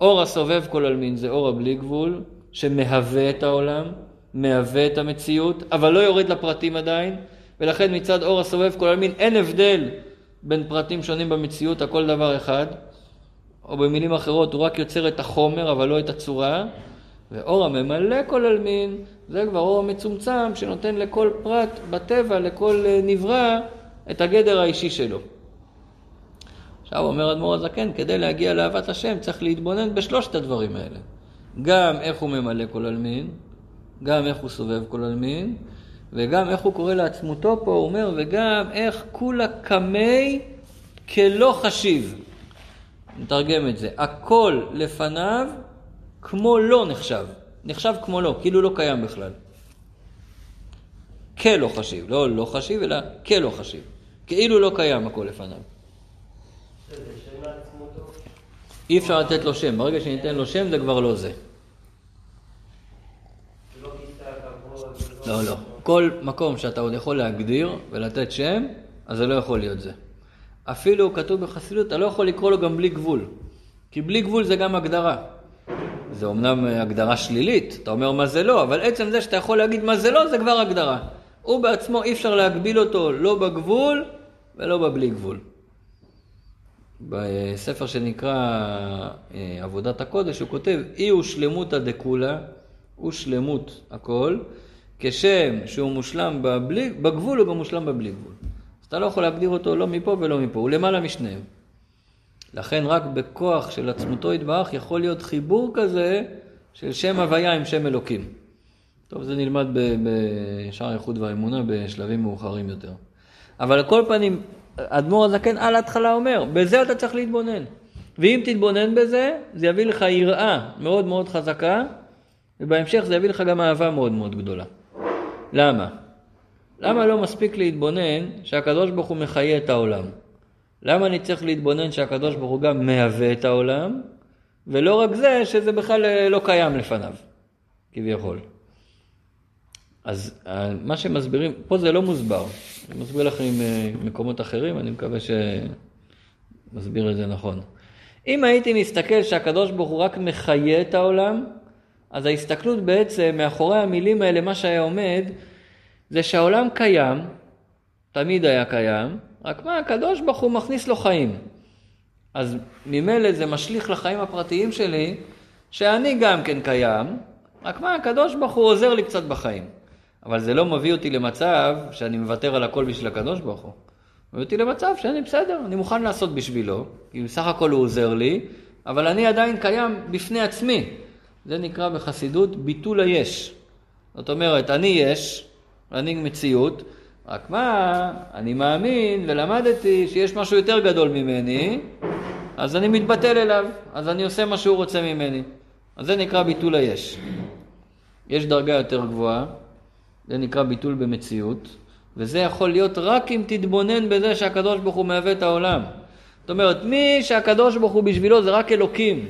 אור הסובב כל עלמין זה אור הבלי גבול, שמהווה את העולם, מהווה את המציאות, אבל לא יורד לפרטים עדיין, ולכן מצד אור הסובב כל עלמין אין הבדל בין פרטים שונים במציאות, הכל דבר אחד. או במילים אחרות, הוא רק יוצר את החומר, אבל לא את הצורה. ואור הממלא כל עלמין, זה כבר אור המצומצם שנותן לכל פרט בטבע, לכל אה, נברא, את הגדר האישי שלו. עכשיו אומר אדמו"ר הזקן, כדי להגיע לאהבת השם צריך להתבונן בשלושת הדברים האלה. גם איך הוא ממלא כל עלמין, גם איך הוא סובב כל עלמין, וגם איך הוא קורא לעצמותו פה, הוא אומר, וגם איך כולה קמי כלא חשיב. נתרגם את זה. הכל לפניו כמו לא נחשב. נחשב כמו לא, כאילו לא קיים בכלל. כלא חשיב, לא לא חשיב, אלא כלא חשיב. כאילו לא קיים הכל לפניו. אי אפשר לתת לו שם, ברגע שניתן לו שם זה כבר לא זה. לא, לא. כל מקום שאתה עוד יכול להגדיר ולתת שם, אז זה לא יכול להיות זה. אפילו כתוב בחסידות, אתה לא יכול לקרוא לו גם בלי גבול. כי בלי גבול זה גם הגדרה. זה אומנם הגדרה שלילית, אתה אומר מה זה לא, אבל עצם זה שאתה יכול להגיד מה זה לא, זה כבר הגדרה. הוא בעצמו, אי אפשר להגביל אותו לא בגבול ולא בבלי גבול. בספר שנקרא אה, עבודת הקודש, הוא כותב, אי הוא שלמותא דקולה, הוא שלמות הכל, כשם שהוא מושלם בבלי, בגבול הוא גם מושלם בבלי גבול. אז אתה לא יכול להגדיר אותו לא מפה ולא מפה, הוא למעלה משניהם. לכן רק בכוח של עצמותו יתברך יכול להיות חיבור כזה של שם הוויה עם שם אלוקים. טוב, זה נלמד בשער האיחוד והאמונה בשלבים מאוחרים יותר. אבל על כל פנים, אדמו"ר הזקן על ההתחלה אומר, בזה אתה צריך להתבונן. ואם תתבונן בזה, זה יביא לך יראה מאוד מאוד חזקה, ובהמשך זה יביא לך גם אהבה מאוד מאוד גדולה. למה? למה לא מספיק להתבונן שהקדוש ברוך הוא מחיה את העולם? למה אני צריך להתבונן שהקדוש ברוך הוא גם מהווה את העולם, ולא רק זה, שזה בכלל אה, לא קיים לפניו, כביכול. אז אה, מה שמסבירים, פה זה לא מוסבר. אני מסביר לכם אה, אחרים, אני מקווה שמסביר את זה נכון. אם הייתי מסתכל שהקדוש ברוך הוא רק מחיה את העולם, אז ההסתכלות בעצם, מאחורי המילים האלה, מה שהיה עומד, זה שהעולם קיים, תמיד היה קיים, רק מה, הקדוש ברוך הוא מכניס לו חיים. אז ממילא זה משליך לחיים הפרטיים שלי, שאני גם כן קיים, רק מה, הקדוש ברוך הוא עוזר לי קצת בחיים. אבל זה לא מביא אותי למצב שאני מוותר על הכל בשביל הקדוש ברוך הוא. מביא אותי למצב שאני בסדר, אני מוכן לעשות בשבילו, כי בסך הכל הוא עוזר לי, אבל אני עדיין קיים בפני עצמי. זה נקרא בחסידות ביטול היש. זאת אומרת, אני יש, אני מציאות, רק מה, אני מאמין ולמדתי שיש משהו יותר גדול ממני, אז אני מתבטל אליו, אז אני עושה מה שהוא רוצה ממני. אז זה נקרא ביטול היש. יש דרגה יותר גבוהה, זה נקרא ביטול במציאות, וזה יכול להיות רק אם תתבונן בזה שהקדוש ברוך הוא מהווה את העולם. זאת אומרת, מי שהקדוש ברוך הוא בשבילו זה רק אלוקים,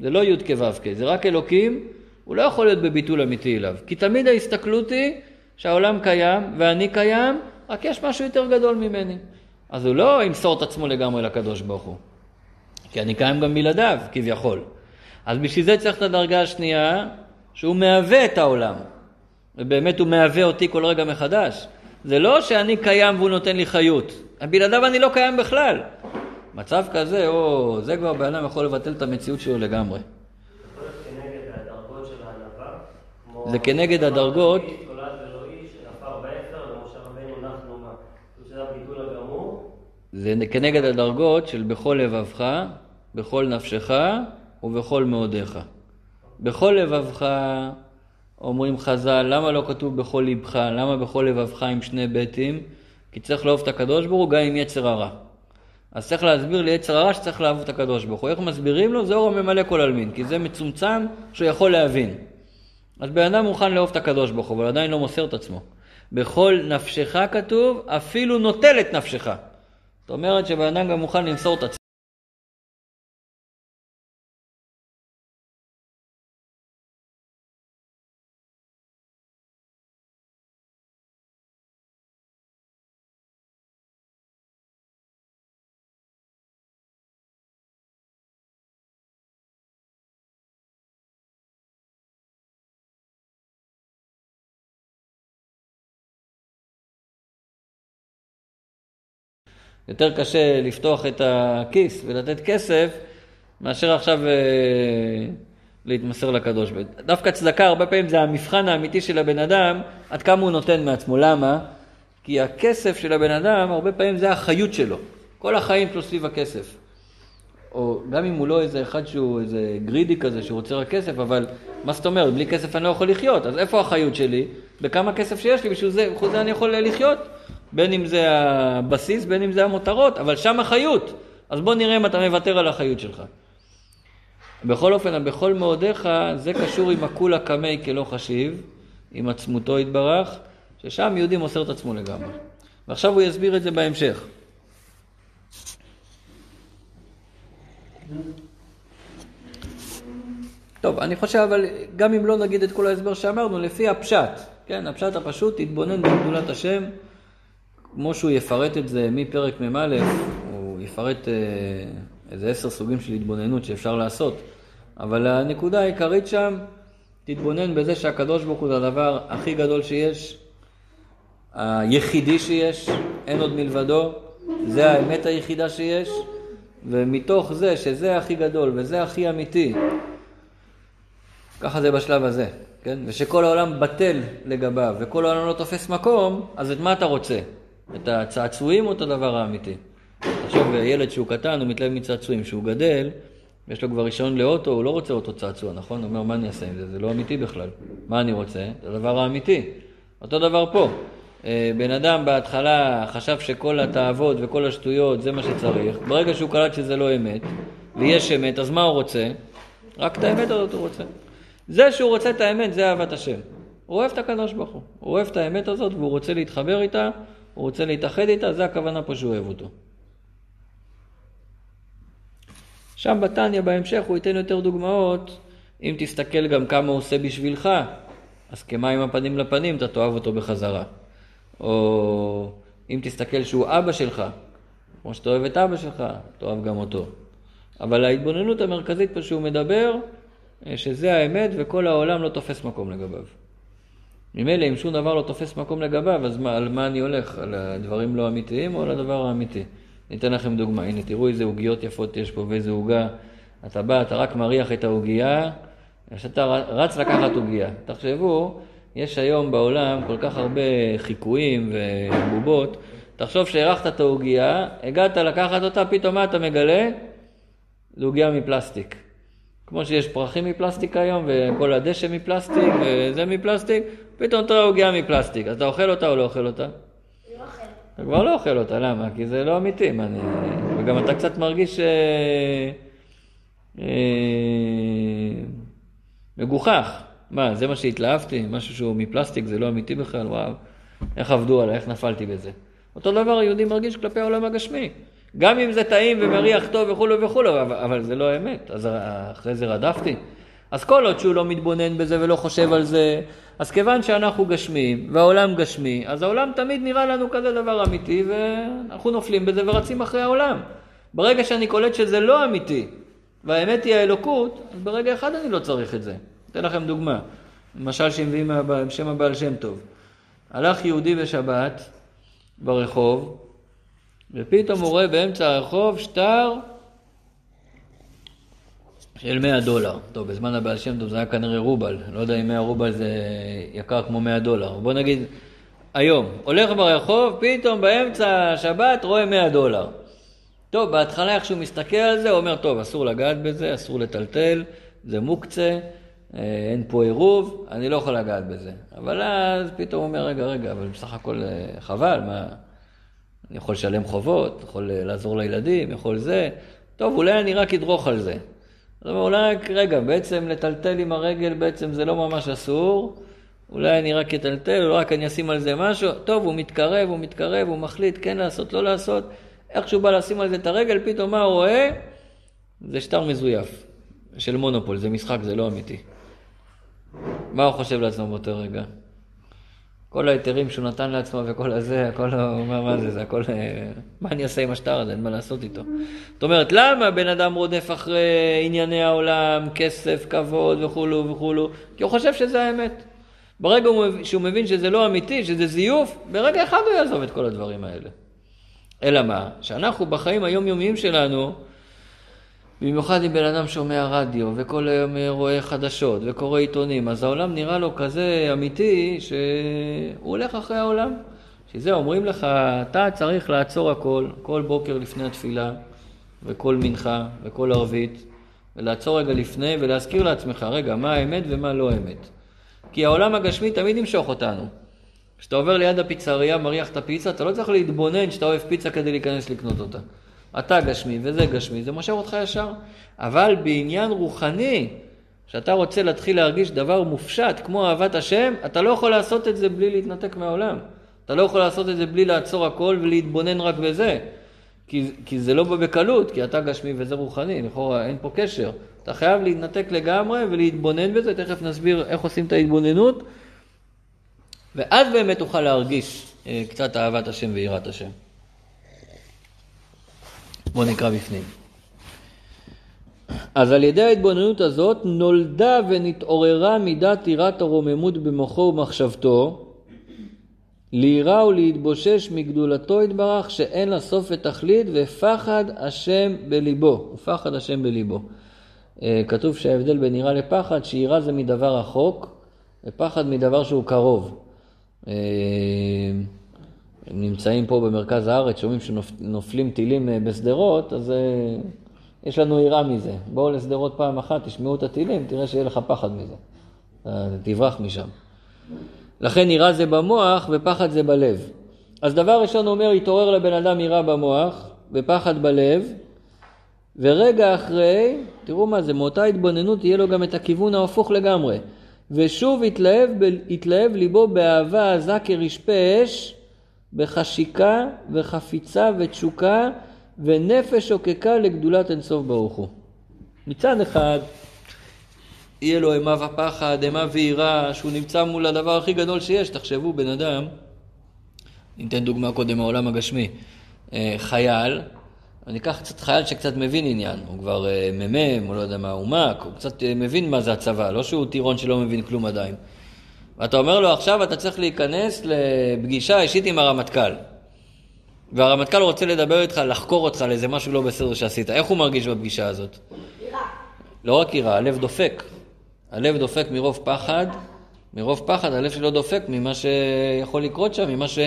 זה לא י' כו' זה רק אלוקים, הוא לא יכול להיות בביטול אמיתי אליו. כי תמיד ההסתכלות היא שהעולם קיים ואני קיים, רק יש משהו יותר גדול ממני. אז הוא לא ימסור את עצמו לגמרי לקדוש ברוך הוא. כי אני קיים גם בלעדיו, כביכול. אז בשביל זה צריך את הדרגה השנייה, שהוא מהווה את העולם. ובאמת הוא מהווה אותי כל רגע מחדש. זה לא שאני קיים והוא נותן לי חיות. בלעדיו אני לא קיים בכלל. מצב כזה, או, זה כבר בן אדם יכול לבטל את המציאות שלו לגמרי. זה כנגד הדרגות זה כנגד הדרגות של בכל לבבך, בכל נפשך ובכל מאודיך. בכל לבבך, אומרים חז"ל, למה לא כתוב בכל לבך? למה בכל לבבך עם שני ביתים? כי צריך לאהוב את הקדוש ברוך הוא גם עם יצר הרע. אז צריך להסביר לי יצר הרע שצריך לאהוב את הקדוש ברוך הוא. איך מסבירים לו? זה אור הממלא כל עלמין, כי זה מצומצם שהוא יכול להבין. אז בן אדם מוכן לאהוב את הקדוש ברוך הוא, אבל עדיין לא מוסר את עצמו. בכל נפשך כתוב, אפילו נוטל את נפשך. זאת אומרת שבן אדם גם מוכן למסור את עצמו. יותר קשה לפתוח את הכיס ולתת כסף, מאשר עכשיו אה, להתמסר לקדוש ברוך הוא. דווקא צדקה הרבה פעמים זה המבחן האמיתי של הבן אדם, עד כמה הוא נותן מעצמו. למה? כי הכסף של הבן אדם, הרבה פעמים זה החיות שלו. כל החיים שלו סביב הכסף. או גם אם הוא לא איזה אחד שהוא איזה גרידי כזה, שהוא רוצה רק כסף, אבל מה זאת אומרת, בלי כסף אני לא יכול לחיות, אז איפה החיות שלי? בכמה כסף שיש לי, בשביל זה, בכל זה אני יכול לחיות. בין אם זה הבסיס, בין אם זה המותרות, אבל שם החיות. אז בוא נראה אם אתה מוותר על החיות שלך. בכל אופן, בכל מאודיך, זה קשור עם הכולה קמי כלא חשיב, עם עצמותו יתברך, ששם יהודי מוסר את עצמו לגמרי. ועכשיו הוא יסביר את זה בהמשך. טוב, אני חושב, אבל גם אם לא נגיד את כל ההסבר שאמרנו, לפי הפשט, כן, הפשט הפשוט, תתבונן בגדולת השם. כמו שהוא יפרט את זה מפרק מ"א, הוא יפרט אה, איזה עשר סוגים של התבוננות שאפשר לעשות, אבל הנקודה העיקרית שם, תתבונן בזה שהקדוש ברוך הוא זה הדבר הכי גדול שיש, היחידי שיש, אין עוד מלבדו, זה האמת היחידה שיש, ומתוך זה שזה הכי גדול וזה הכי אמיתי, ככה זה בשלב הזה, כן? ושכל העולם בטל לגביו וכל העולם לא תופס מקום, אז את מה אתה רוצה? את הצעצועים או את הדבר האמיתי. תחשוב, ילד שהוא קטן, הוא מתלהב מצעצועים. כשהוא גדל, יש לו כבר רישיון לאוטו, הוא לא רוצה אוטו צעצוע, נכון? הוא אומר, מה אני אעשה עם זה? זה לא אמיתי בכלל. מה אני רוצה? זה הדבר האמיתי. אותו דבר פה. אה, בן אדם בהתחלה חשב שכל התאוות וכל השטויות זה מה שצריך. ברגע שהוא קלט שזה לא אמת, ויש אמת, אז מה הוא רוצה? רק את האמת הזאת הוא רוצה. זה שהוא רוצה את האמת, זה אהבת השם. הוא אוהב את הקדוש ברוך הוא. הוא אוהב את האמת הזאת והוא רוצה להתחבר איתה. הוא רוצה להתאחד איתה, זה הכוונה פה שהוא אוהב אותו. שם בתניא בהמשך הוא ייתן יותר דוגמאות, אם תסתכל גם כמה הוא עושה בשבילך, אז כמים הפנים לפנים אתה תאהב אותו בחזרה. או אם תסתכל שהוא אבא שלך, כמו שאתה אוהב את אבא שלך, תאהב גם אותו. אבל ההתבוננות המרכזית פה שהוא מדבר, שזה האמת וכל העולם לא תופס מקום לגביו. ממילא אם שום דבר לא תופס מקום לגביו, אז מה, על מה אני הולך? על הדברים לא אמיתיים או על הדבר האמיתי? אני אתן לכם דוגמה, הנה תראו איזה עוגיות יפות יש פה ואיזה עוגה. אתה בא, אתה רק מריח את העוגייה, כשאתה רץ לקחת עוגייה. תחשבו, יש היום בעולם כל כך הרבה חיקויים ובובות, תחשוב שהארכת את העוגייה, הגעת לקחת אותה, פתאום מה אתה מגלה? זה עוגייה מפלסטיק. כמו שיש פרחים מפלסטיק היום, וכל הדשא מפלסטיק, וזה מפלסטיק, פתאום אתה עוגיה מפלסטיק. אז אתה אוכל אותה או לא אוכל אותה? לא אוכל. אתה כבר לא אוכל אותה, למה? כי זה לא אמיתי. אני... וגם אתה קצת מרגיש אה... אה... מגוחך. מה, זה מה שהתלהבתי? משהו שהוא מפלסטיק, זה לא אמיתי בכלל? וואו, איך עבדו עליי, איך נפלתי בזה. אותו דבר היהודי מרגיש כלפי העולם הגשמי. גם אם זה טעים ומריח טוב וכולו וכולו, אבל, אבל זה לא אמת, אז אחרי זה רדפתי. אז כל עוד שהוא לא מתבונן בזה ולא חושב על זה, אז כיוון שאנחנו גשמים והעולם גשמי, אז העולם תמיד נראה לנו כזה דבר אמיתי ואנחנו נופלים בזה ורצים אחרי העולם. ברגע שאני קולט שזה לא אמיתי והאמת היא האלוקות, אז ברגע אחד אני לא צריך את זה. אתן לכם דוגמה, למשל שמביאים שם הבעל שם טוב. הלך יהודי בשבת ברחוב, ופתאום הוא רואה באמצע הרחוב שטר של 100 דולר. טוב, בזמן הבעל שם טוב זה היה כנראה רובל. לא יודע אם 100 רובל זה יקר כמו 100 דולר. בוא נגיד, היום, הולך ברחוב, פתאום באמצע השבת רואה 100 דולר. טוב, בהתחלה איך שהוא מסתכל על זה, הוא אומר, טוב, אסור לגעת בזה, אסור לטלטל, זה מוקצה, אה, אין פה עירוב, אני לא יכול לגעת בזה. אבל אז פתאום הוא אומר, רגע, רגע, אבל בסך הכל אה, חבל, מה... אני יכול לשלם חובות, יכול לעזור לילדים, יכול זה. טוב, אולי אני רק אדרוך על זה. אז אולי, רגע, בעצם לטלטל עם הרגל בעצם זה לא ממש אסור. אולי אני רק אטלטל, או רק אני אשים על זה משהו. טוב, הוא מתקרב, הוא מתקרב, הוא מחליט כן לעשות, לא לעשות. איך שהוא בא לשים על זה את הרגל, פתאום מה הוא רואה? זה שטר מזויף. של מונופול, זה משחק, זה לא אמיתי. מה הוא חושב לעצמו באותו רגע? כל ההיתרים שהוא נתן לעצמו וכל הזה, הכל, הוא אומר, מה זה, זה הכל, אה, מה אני אעשה עם השטר הזה, אין מה לעשות איתו. זאת אומרת, למה בן אדם רודף אחרי ענייני העולם, כסף, כבוד וכולו וכולו? כי הוא חושב שזה האמת. ברגע שהוא מבין שזה לא אמיתי, שזה זיוף, ברגע אחד הוא יעזוב את כל הדברים האלה. אלא מה? שאנחנו בחיים היומיומיים שלנו, במיוחד אם בן אדם שומע רדיו וכל היום רואה חדשות וקורא עיתונים, אז העולם נראה לו כזה אמיתי שהוא הולך אחרי העולם. שזה אומרים לך, אתה צריך לעצור הכל, כל בוקר לפני התפילה וכל מנחה וכל ערבית, ולעצור רגע לפני ולהזכיר לעצמך, רגע, מה האמת ומה לא אמת. כי העולם הגשמי תמיד ימשוך אותנו. כשאתה עובר ליד הפיצריה, מריח את הפיצה, אתה לא צריך להתבונן שאתה אוהב פיצה כדי להיכנס לקנות אותה. אתה גשמי וזה גשמי, זה מושך אותך ישר. אבל בעניין רוחני, כשאתה רוצה להתחיל להרגיש דבר מופשט, כמו אהבת השם, אתה לא יכול לעשות את זה בלי להתנתק מהעולם. אתה לא יכול לעשות את זה בלי לעצור הכל ולהתבונן רק בזה. כי, כי זה לא בא בקלות, כי אתה גשמי וזה רוחני, לכאורה אין פה קשר. אתה חייב להתנתק לגמרי ולהתבונן בזה, תכף נסביר איך עושים את ההתבוננות, ואז באמת תוכל להרגיש אה, קצת אהבת השם ויראת השם. בואו נקרא בפנים. אז על ידי ההתבוננות הזאת נולדה ונתעוררה מידת יראת הרוממות במוחו ומחשבתו, ליראה ולהתבושש מגדולתו יתברך שאין לה סוף ותכלית ופחד השם בליבו, ופחד השם בליבו. אה, כתוב שההבדל בין יראה לפחד, שיראה זה מדבר רחוק, ופחד מדבר שהוא קרוב. אה, נמצאים פה במרכז הארץ, שומעים שנופלים טילים אה, בשדרות, אז יש לנו יראה מזה. בואו לשדרות פעם אחת, תשמעו את הטילים, תראה שיהיה לך פחד מזה. תברח משם. לכן יראה זה במוח ופחד זה בלב. אז דבר ראשון אומר, התעורר לבן אדם יראה במוח ופחד בלב, ורגע אחרי, תראו מה זה, מאותה התבוננות יהיה לו גם את הכיוון ההפוך לגמרי. ושוב התלהב, התלהב ליבו באהבה עזה כרשפה אש, בחשיקה וחפיצה ותשוקה ונפש שוקקה לגדולת אינסוף ברוך הוא. מצד אחד, יהיה לו אימה ופחד, אימה ויראה, שהוא נמצא מול הדבר הכי גדול שיש. תחשבו, בן אדם, ניתן דוגמה קודם מהעולם הגשמי, אה, חייל, אני אקח קצת חייל שקצת מבין עניין, הוא כבר אה, מ"מ, הוא לא יודע מה, הוא מ"ק, הוא קצת אה, מבין מה זה הצבא, לא שהוא טירון שלא מבין כלום עדיין. ואתה אומר לו, עכשיו אתה צריך להיכנס לפגישה אישית עם הרמטכ"ל. והרמטכ"ל רוצה לדבר איתך, לחקור אותך על איזה משהו לא בסדר שעשית. איך הוא מרגיש בפגישה הזאת? יראה. לא רק יראה, הלב דופק. הלב דופק מרוב פחד, מרוב פחד הלב שלו דופק ממה שיכול לקרות שם, ממה ש...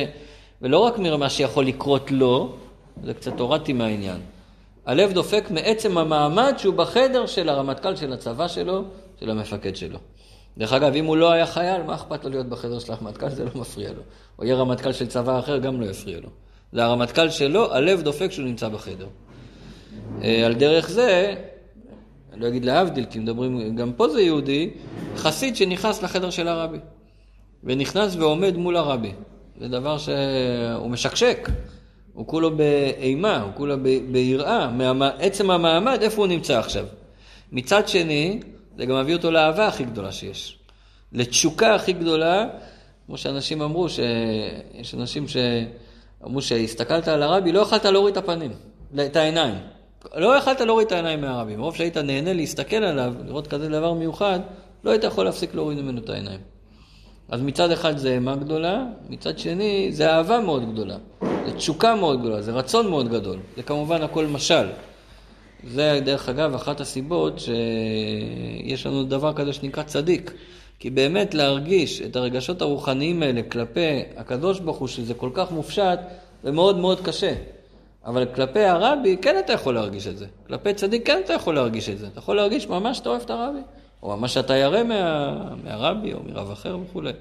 ולא רק ממה שיכול לקרות לו, זה קצת הורדתי מהעניין. הלב דופק מעצם המעמד שהוא בחדר של הרמטכ"ל של הצבא שלו, של המפקד שלו. דרך אגב, אם הוא לא היה חייל, מה אכפת לו להיות בחדר של הרמטכ"ל? זה לא מפריע לו. או יהיה רמטכ"ל של צבא אחר, גם לא יפריע לו. זה הרמטכ"ל שלו, הלב דופק כשהוא נמצא בחדר. אה, על דרך זה, אני לא אגיד להבדיל, כי מדברים, גם פה זה יהודי, חסיד שנכנס לחדר של הרבי. ונכנס ועומד מול הרבי. זה דבר שהוא משקשק. הוא כולו באימה, הוא כולו ביראה, מעצם המעמד, איפה הוא נמצא עכשיו. מצד שני, זה גם מביא אותו לאהבה הכי גדולה שיש. לתשוקה הכי גדולה, כמו שאנשים אמרו, שיש אנשים שאמרו שהסתכלת על הרבי, לא יכלת להוריד את הפנים, את העיניים. לא יכלת להוריד את העיניים מהרבי. מרוב שהיית נהנה להסתכל עליו, לראות כזה דבר מיוחד, לא היית יכול להפסיק להוריד ממנו את העיניים. אז מצד אחד זה אימה גדולה, מצד שני זה אהבה מאוד גדולה, זה תשוקה מאוד גדולה, זה רצון מאוד גדול. זה כמובן הכל משל. זה דרך אגב אחת הסיבות שיש לנו דבר כזה שנקרא צדיק. כי באמת להרגיש את הרגשות הרוחניים האלה כלפי הקדוש ברוך הוא, שזה כל כך מופשט, זה מאוד מאוד קשה. אבל כלפי הרבי, כן אתה יכול להרגיש את זה. כלפי צדיק, כן אתה יכול להרגיש את זה. אתה יכול להרגיש ממש שאתה אוהב את הרבי. או ממש שאתה ירא מה, מהרבי, או מרב אחר וכולי.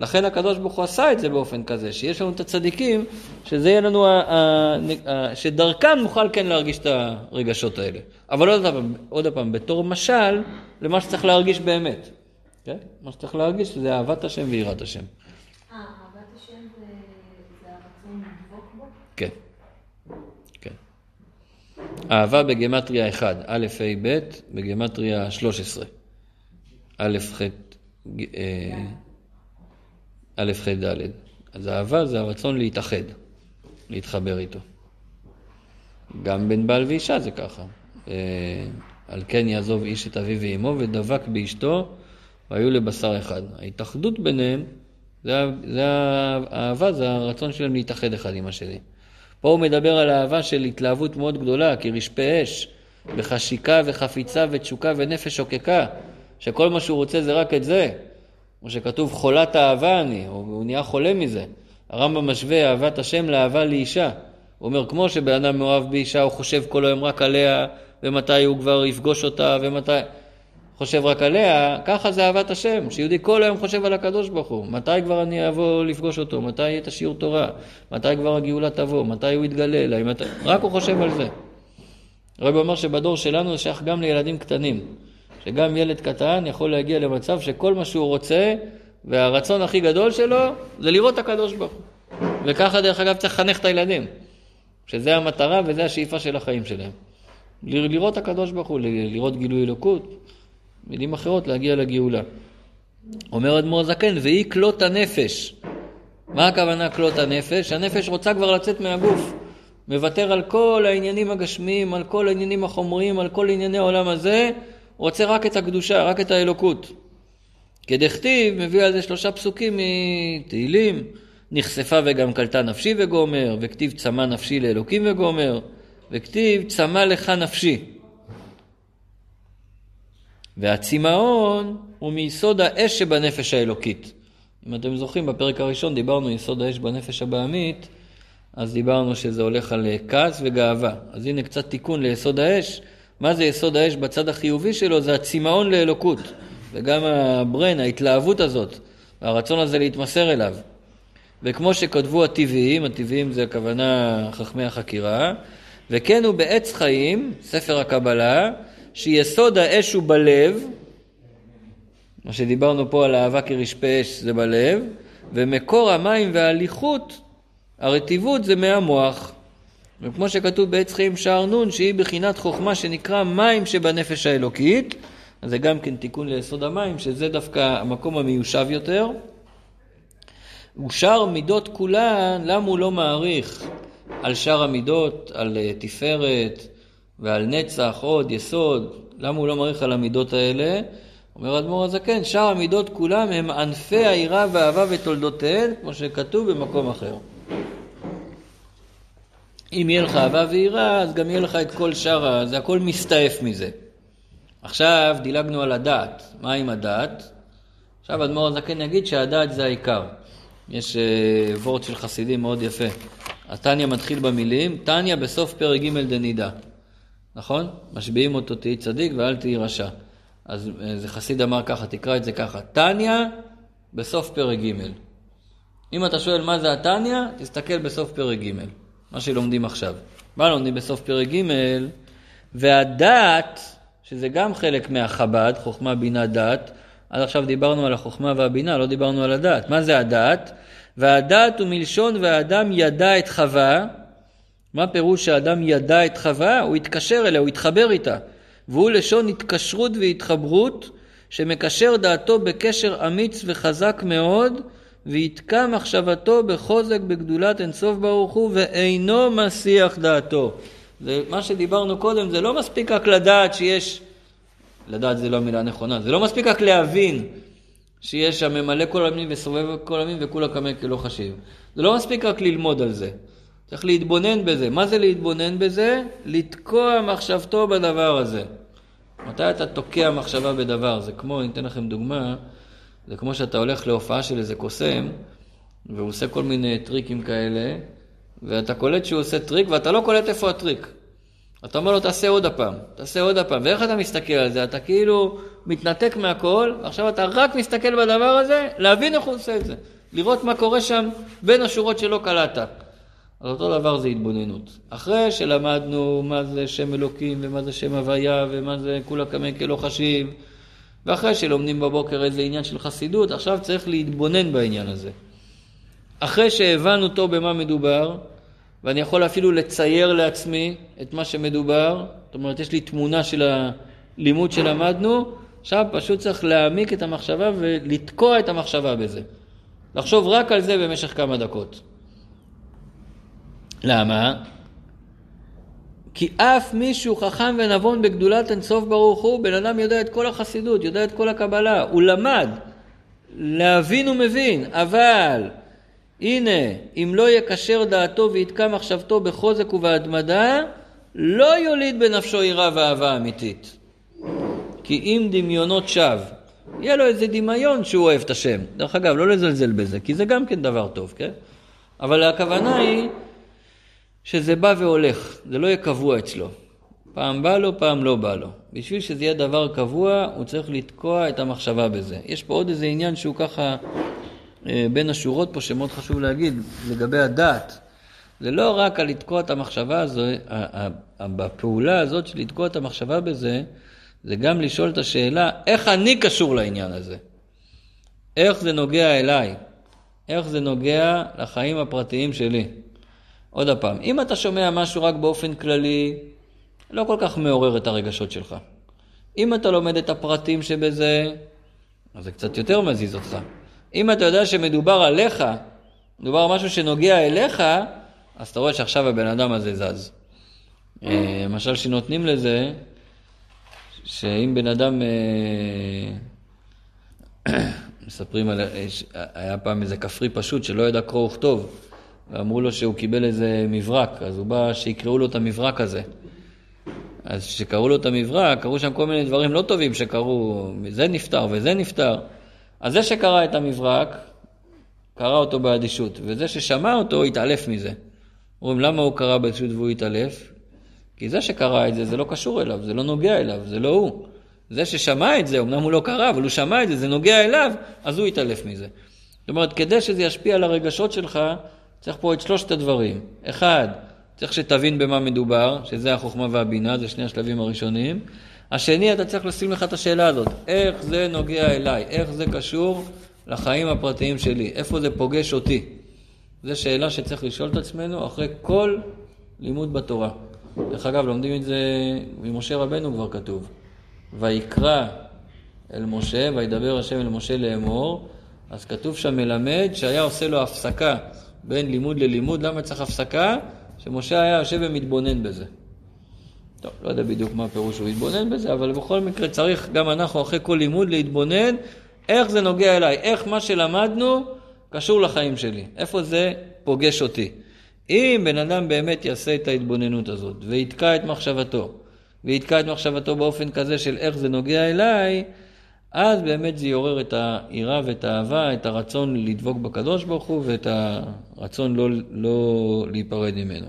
לכן הקדוש ברוך הוא עשה את זה באופן כזה, שיש לנו את הצדיקים, שזה יהיה לנו, ה, ה, ה, שדרכם נוכל כן להרגיש את הרגשות האלה. אבל עוד פעם, עוד פעם, בתור משל, למה שצריך להרגיש באמת. כן? מה שצריך להרגיש זה אהבת השם ויראת השם. אה, אהבת השם זה הרצון לדבוק בו? כן, כן. אהבה בגמטריה 1, א', ה', ב', בגמטריה 13. א', ח', אה, א', ח', ד'. אז אהבה זה הרצון להתאחד, להתחבר איתו. גם בין בעל ואישה זה ככה. אה, על כן יעזוב איש את אביו ואמו ודבק באשתו והיו לבשר אחד. ההתאחדות ביניהם, זה, זה האהבה, זה הרצון שלהם להתאחד אחד עם השני. פה הוא מדבר על אהבה של התלהבות מאוד גדולה, כי רשפי אש, בחשיקה וחפיצה ותשוקה ונפש שוקקה, שכל מה שהוא רוצה זה רק את זה. כמו שכתוב, חולת אהבה אני, הוא נהיה חולה מזה. הרמב"ם משווה אהבת השם לאהבה לאישה. הוא אומר, כמו שבן אדם מאוהב באישה, הוא חושב כל היום רק עליה, ומתי הוא כבר יפגוש אותה, ומתי... חושב רק עליה, ככה זה אהבת השם, שיהודי כל היום חושב על הקדוש ברוך הוא. מתי כבר אני אבוא לפגוש אותו? מתי יהיה את השיעור תורה? מתי כבר הגאולה תבוא? מתי הוא יתגלה אליי? מת... רק הוא חושב על זה. הרב אומר שבדור שלנו זה שייך גם לילדים קטנים. שגם ילד קטן יכול להגיע למצב שכל מה שהוא רוצה, והרצון הכי גדול שלו, זה לראות את הקדוש ברוך הוא. וככה דרך אגב צריך לחנך את הילדים. שזה המטרה וזה השאיפה של החיים שלהם. לראות את הקדוש ברוך הוא, לראות גילוי אלוקות. מילים אחרות, להגיע לגאולה. אומר אדמו"ר זקן, והיא כלות הנפש. מה הכוונה כלות הנפש? הנפש רוצה כבר לצאת מהגוף. מוותר על כל העניינים הגשמיים, על כל העניינים החומריים, על כל ענייני העולם הזה, רוצה רק את הקדושה, רק את האלוקות. כדכתיב, מביא על זה שלושה פסוקים מתהילים, נחשפה וגם קלטה נפשי וגומר, וכתיב צמא נפשי לאלוקים וגומר, וכתיב צמא לך נפשי. והצמאון הוא מיסוד האש שבנפש האלוקית. אם אתם זוכרים, בפרק הראשון דיברנו יסוד האש בנפש הבעמית, אז דיברנו שזה הולך על כעס וגאווה. אז הנה קצת תיקון ליסוד האש. מה זה יסוד האש בצד החיובי שלו? זה הצמאון לאלוקות. וגם הברן, ההתלהבות הזאת, והרצון הזה להתמסר אליו. וכמו שכתבו הטבעיים, הטבעיים זה הכוונה חכמי החקירה, וכן הוא בעץ חיים, ספר הקבלה, שיסוד האש הוא בלב, מה שדיברנו פה על אהבה כרשפי אש זה בלב, ומקור המים וההליכות, הרטיבות זה מהמוח. וכמו שכתוב בעץ חיים שער נון, שהיא בחינת חוכמה שנקרא מים שבנפש האלוקית, אז זה גם כן תיקון ליסוד המים, שזה דווקא המקום המיושב יותר. ושאר מידות כולן, למה הוא לא מעריך על שאר המידות, על אה, תפארת, ועל נצח, עוד, יסוד, למה הוא לא מעריך על המידות האלה? אומר אדמו"ר הזקן, שאר המידות כולם הם ענפי היראה והאהבה ותולדותיהן, כמו שכתוב במקום אחר. אם יהיה לך אהבה ויראה, אז גם יהיה לך את כל שאר, זה הכל מסתעף מזה. עכשיו דילגנו על הדעת. מה עם הדעת? עכשיו אדמו"ר הזקן יגיד שהדעת זה העיקר. יש uh, וורט של חסידים מאוד יפה. התניא מתחיל במילים, תניא בסוף פרק ג' דנידה. נכון? משביעים אותו תהי צדיק ואל תהי רשע. אז איזה חסיד אמר ככה, תקרא את זה ככה. תניא בסוף פרק ג'. אם אתה שואל מה זה התניא, תסתכל בסוף פרק ג', מה שלומדים עכשיו. מה לומדים בסוף פרק ג'? והדעת, שזה גם חלק מהחב"ד, חוכמה, בינה, דעת, עד עכשיו דיברנו על החוכמה והבינה, לא דיברנו על הדעת. מה זה הדעת? והדעת הוא מלשון והאדם ידע את חווה, מה פירוש שהאדם ידע את חווה? הוא התקשר אליה, הוא התחבר איתה. והוא לשון התקשרות והתחברות, שמקשר דעתו בקשר אמיץ וחזק מאוד, ויתקע מחשבתו בחוזק בגדולת אינסוף ברוך הוא, ואינו מסיח דעתו. זה מה שדיברנו קודם, זה לא מספיק רק לדעת שיש, לדעת זה לא המילה הנכונה, זה לא מספיק רק להבין שיש שם ממלא כל עלמין וסובב כל עלמין וכולא קמיה כלא חשיב. זה לא מספיק רק ללמוד על זה. צריך להתבונן בזה. מה זה להתבונן בזה? לתקוע מחשבתו בדבר הזה. מתי אתה תוקע מחשבה בדבר? זה כמו, אני אתן לכם דוגמה, זה כמו שאתה הולך להופעה של איזה קוסם, והוא עושה כל מיני טריקים כאלה, ואתה קולט שהוא עושה טריק, ואתה לא קולט איפה הטריק. אתה אומר לו, תעשה עוד הפעם, תעשה עוד הפעם, ואיך אתה מסתכל על זה? אתה כאילו מתנתק מהכל, ועכשיו אתה רק מסתכל בדבר הזה, להבין איך הוא עושה את זה. לראות מה קורה שם בין השורות שלא קלטת. אז אותו דבר זה התבוננות. אחרי שלמדנו מה זה שם אלוקים, ומה זה שם הוויה, ומה זה כולה קמא כלא חשיב, ואחרי שלומדים בבוקר איזה עניין של חסידות, עכשיו צריך להתבונן בעניין הזה. אחרי שהבנו טוב במה מדובר, ואני יכול אפילו לצייר לעצמי את מה שמדובר, זאת אומרת, יש לי תמונה של הלימוד שלמדנו, עכשיו פשוט צריך להעמיק את המחשבה ולתקוע את המחשבה בזה. לחשוב רק על זה במשך כמה דקות. למה? כי אף מישהו חכם ונבון בגדולת אינסוף ברוך הוא, בן אדם יודע את כל החסידות, יודע את כל הקבלה, הוא למד, להבין הוא מבין, אבל הנה, אם לא יקשר דעתו ויתקע מחשבתו בחוזק ובהתמדה, לא יוליד בנפשו יראה ואהבה אמיתית. כי אם דמיונות שווא, יהיה לו איזה דמיון שהוא אוהב את השם. דרך אגב, לא לזלזל בזה, כי זה גם כן דבר טוב, כן? אבל הכוונה היא שזה בא והולך, זה לא יהיה קבוע אצלו. פעם בא לו, פעם לא בא לו. בשביל שזה יהיה דבר קבוע, הוא צריך לתקוע את המחשבה בזה. יש פה עוד איזה עניין שהוא ככה אה, בין השורות פה שמאוד חשוב להגיד, לגבי הדעת. זה לא רק על לתקוע את המחשבה הזו, בפעולה הזאת של לתקוע את המחשבה בזה, זה גם לשאול את השאלה, איך אני קשור לעניין הזה? איך זה נוגע אליי? איך זה נוגע לחיים הפרטיים שלי? עוד פעם, אם אתה שומע משהו רק באופן כללי, לא כל כך מעורר את הרגשות שלך. אם אתה לומד את הפרטים שבזה, אז זה קצת יותר מזיז אותך. אם אתה יודע שמדובר עליך, מדובר על משהו שנוגע אליך, אז אתה רואה שעכשיו הבן אדם הזה זז. אה, למשל שנותנים לזה, שאם בן אדם, אה, מספרים על, אה, היה פעם איזה כפרי פשוט שלא ידע קרוא וכתוב, ואמרו לו שהוא קיבל איזה מברק, אז הוא בא שיקראו לו את המברק הזה. אז כשקראו לו את המברק, קראו שם כל מיני דברים לא טובים שקרו, זה נפטר וזה נפטר. אז זה שקרא את המברק, קרא אותו באדישות, וזה ששמע אותו התעלף מזה. אומרים, למה הוא קרא באדישות והוא התעלף? כי זה שקרא את זה, זה לא קשור אליו, זה לא נוגע אליו, זה לא הוא. זה ששמע את זה, אמנם הוא לא קרא, אבל הוא שמע את זה, זה נוגע אליו, אז הוא התעלף מזה. זאת אומרת, כדי שזה ישפיע על הרגשות שלך, צריך פה את שלושת הדברים. אחד, צריך שתבין במה מדובר, שזה החוכמה והבינה, זה שני השלבים הראשונים. השני, אתה צריך לשים לך את השאלה הזאת, איך זה נוגע אליי, איך זה קשור לחיים הפרטיים שלי, איפה זה פוגש אותי. זו שאלה שצריך לשאול את עצמנו אחרי כל לימוד בתורה. דרך אגב, לומדים את זה ממשה רבנו כבר כתוב. ויקרא אל משה, וידבר השם אל משה לאמור, אז כתוב שם מלמד שהיה עושה לו הפסקה בין לימוד ללימוד. למה צריך הפסקה? שמשה היה יושב ומתבונן בזה. טוב, לא יודע בדיוק מה הפירוש שהוא התבונן בזה, אבל בכל מקרה צריך גם אנחנו אחרי כל לימוד להתבונן איך זה נוגע אליי, איך מה שלמדנו קשור לחיים שלי, איפה זה פוגש אותי. אם בן אדם באמת יעשה את ההתבוננות הזאת ויתקע את מחשבתו, ויתקע את מחשבתו באופן כזה של איך זה נוגע אליי, אז באמת זה יעורר את היראה ואת האהבה, את הרצון לדבוק בקדוש ברוך הוא ואת הרצון לא, לא להיפרד ממנו.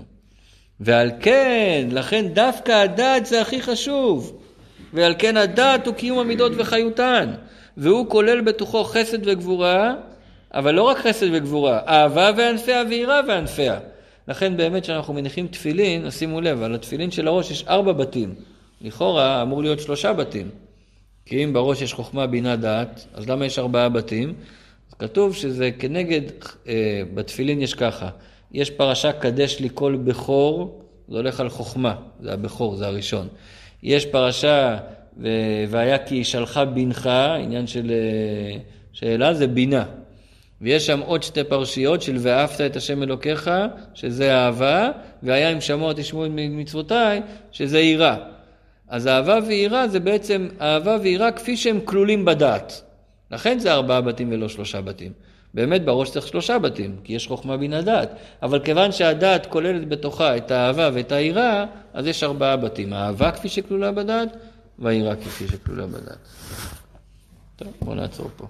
ועל כן, לכן דווקא הדעת זה הכי חשוב. ועל כן הדעת הוא קיום המידות וחיותן. והוא כולל בתוכו חסד וגבורה, אבל לא רק חסד וגבורה, אהבה וענפיה ויראה וענפיה. לכן באמת כשאנחנו מניחים תפילין, אז שימו לב, על התפילין של הראש יש ארבע בתים. לכאורה אמור להיות שלושה בתים. כי אם בראש יש חוכמה, בינה, דעת, אז למה יש ארבעה בתים? אז כתוב שזה כנגד, אה, בתפילין יש ככה, יש פרשה קדש לי כל בכור, זה הולך על חוכמה, זה הבכור, זה הראשון. יש פרשה והיה כי ישאלך בנך, עניין של אה, שאלה, זה בינה. ויש שם עוד שתי פרשיות של ואהבת את השם אלוקיך, שזה אהבה, והיה אם שמוע תשמעו את מצוותיי, שזה יראה. אז אהבה ויראה זה בעצם אהבה ויראה כפי שהם כלולים בדעת. לכן זה ארבעה בתים ולא שלושה בתים. באמת בראש צריך שלושה בתים, כי יש חוכמה בינה דעת. אבל כיוון שהדעת כוללת בתוכה את האהבה ואת היראה, אז יש ארבעה בתים. האהבה כפי שכלולה בדעת, והיראה כפי שכלולה בדעת. טוב, בואו נעצור פה.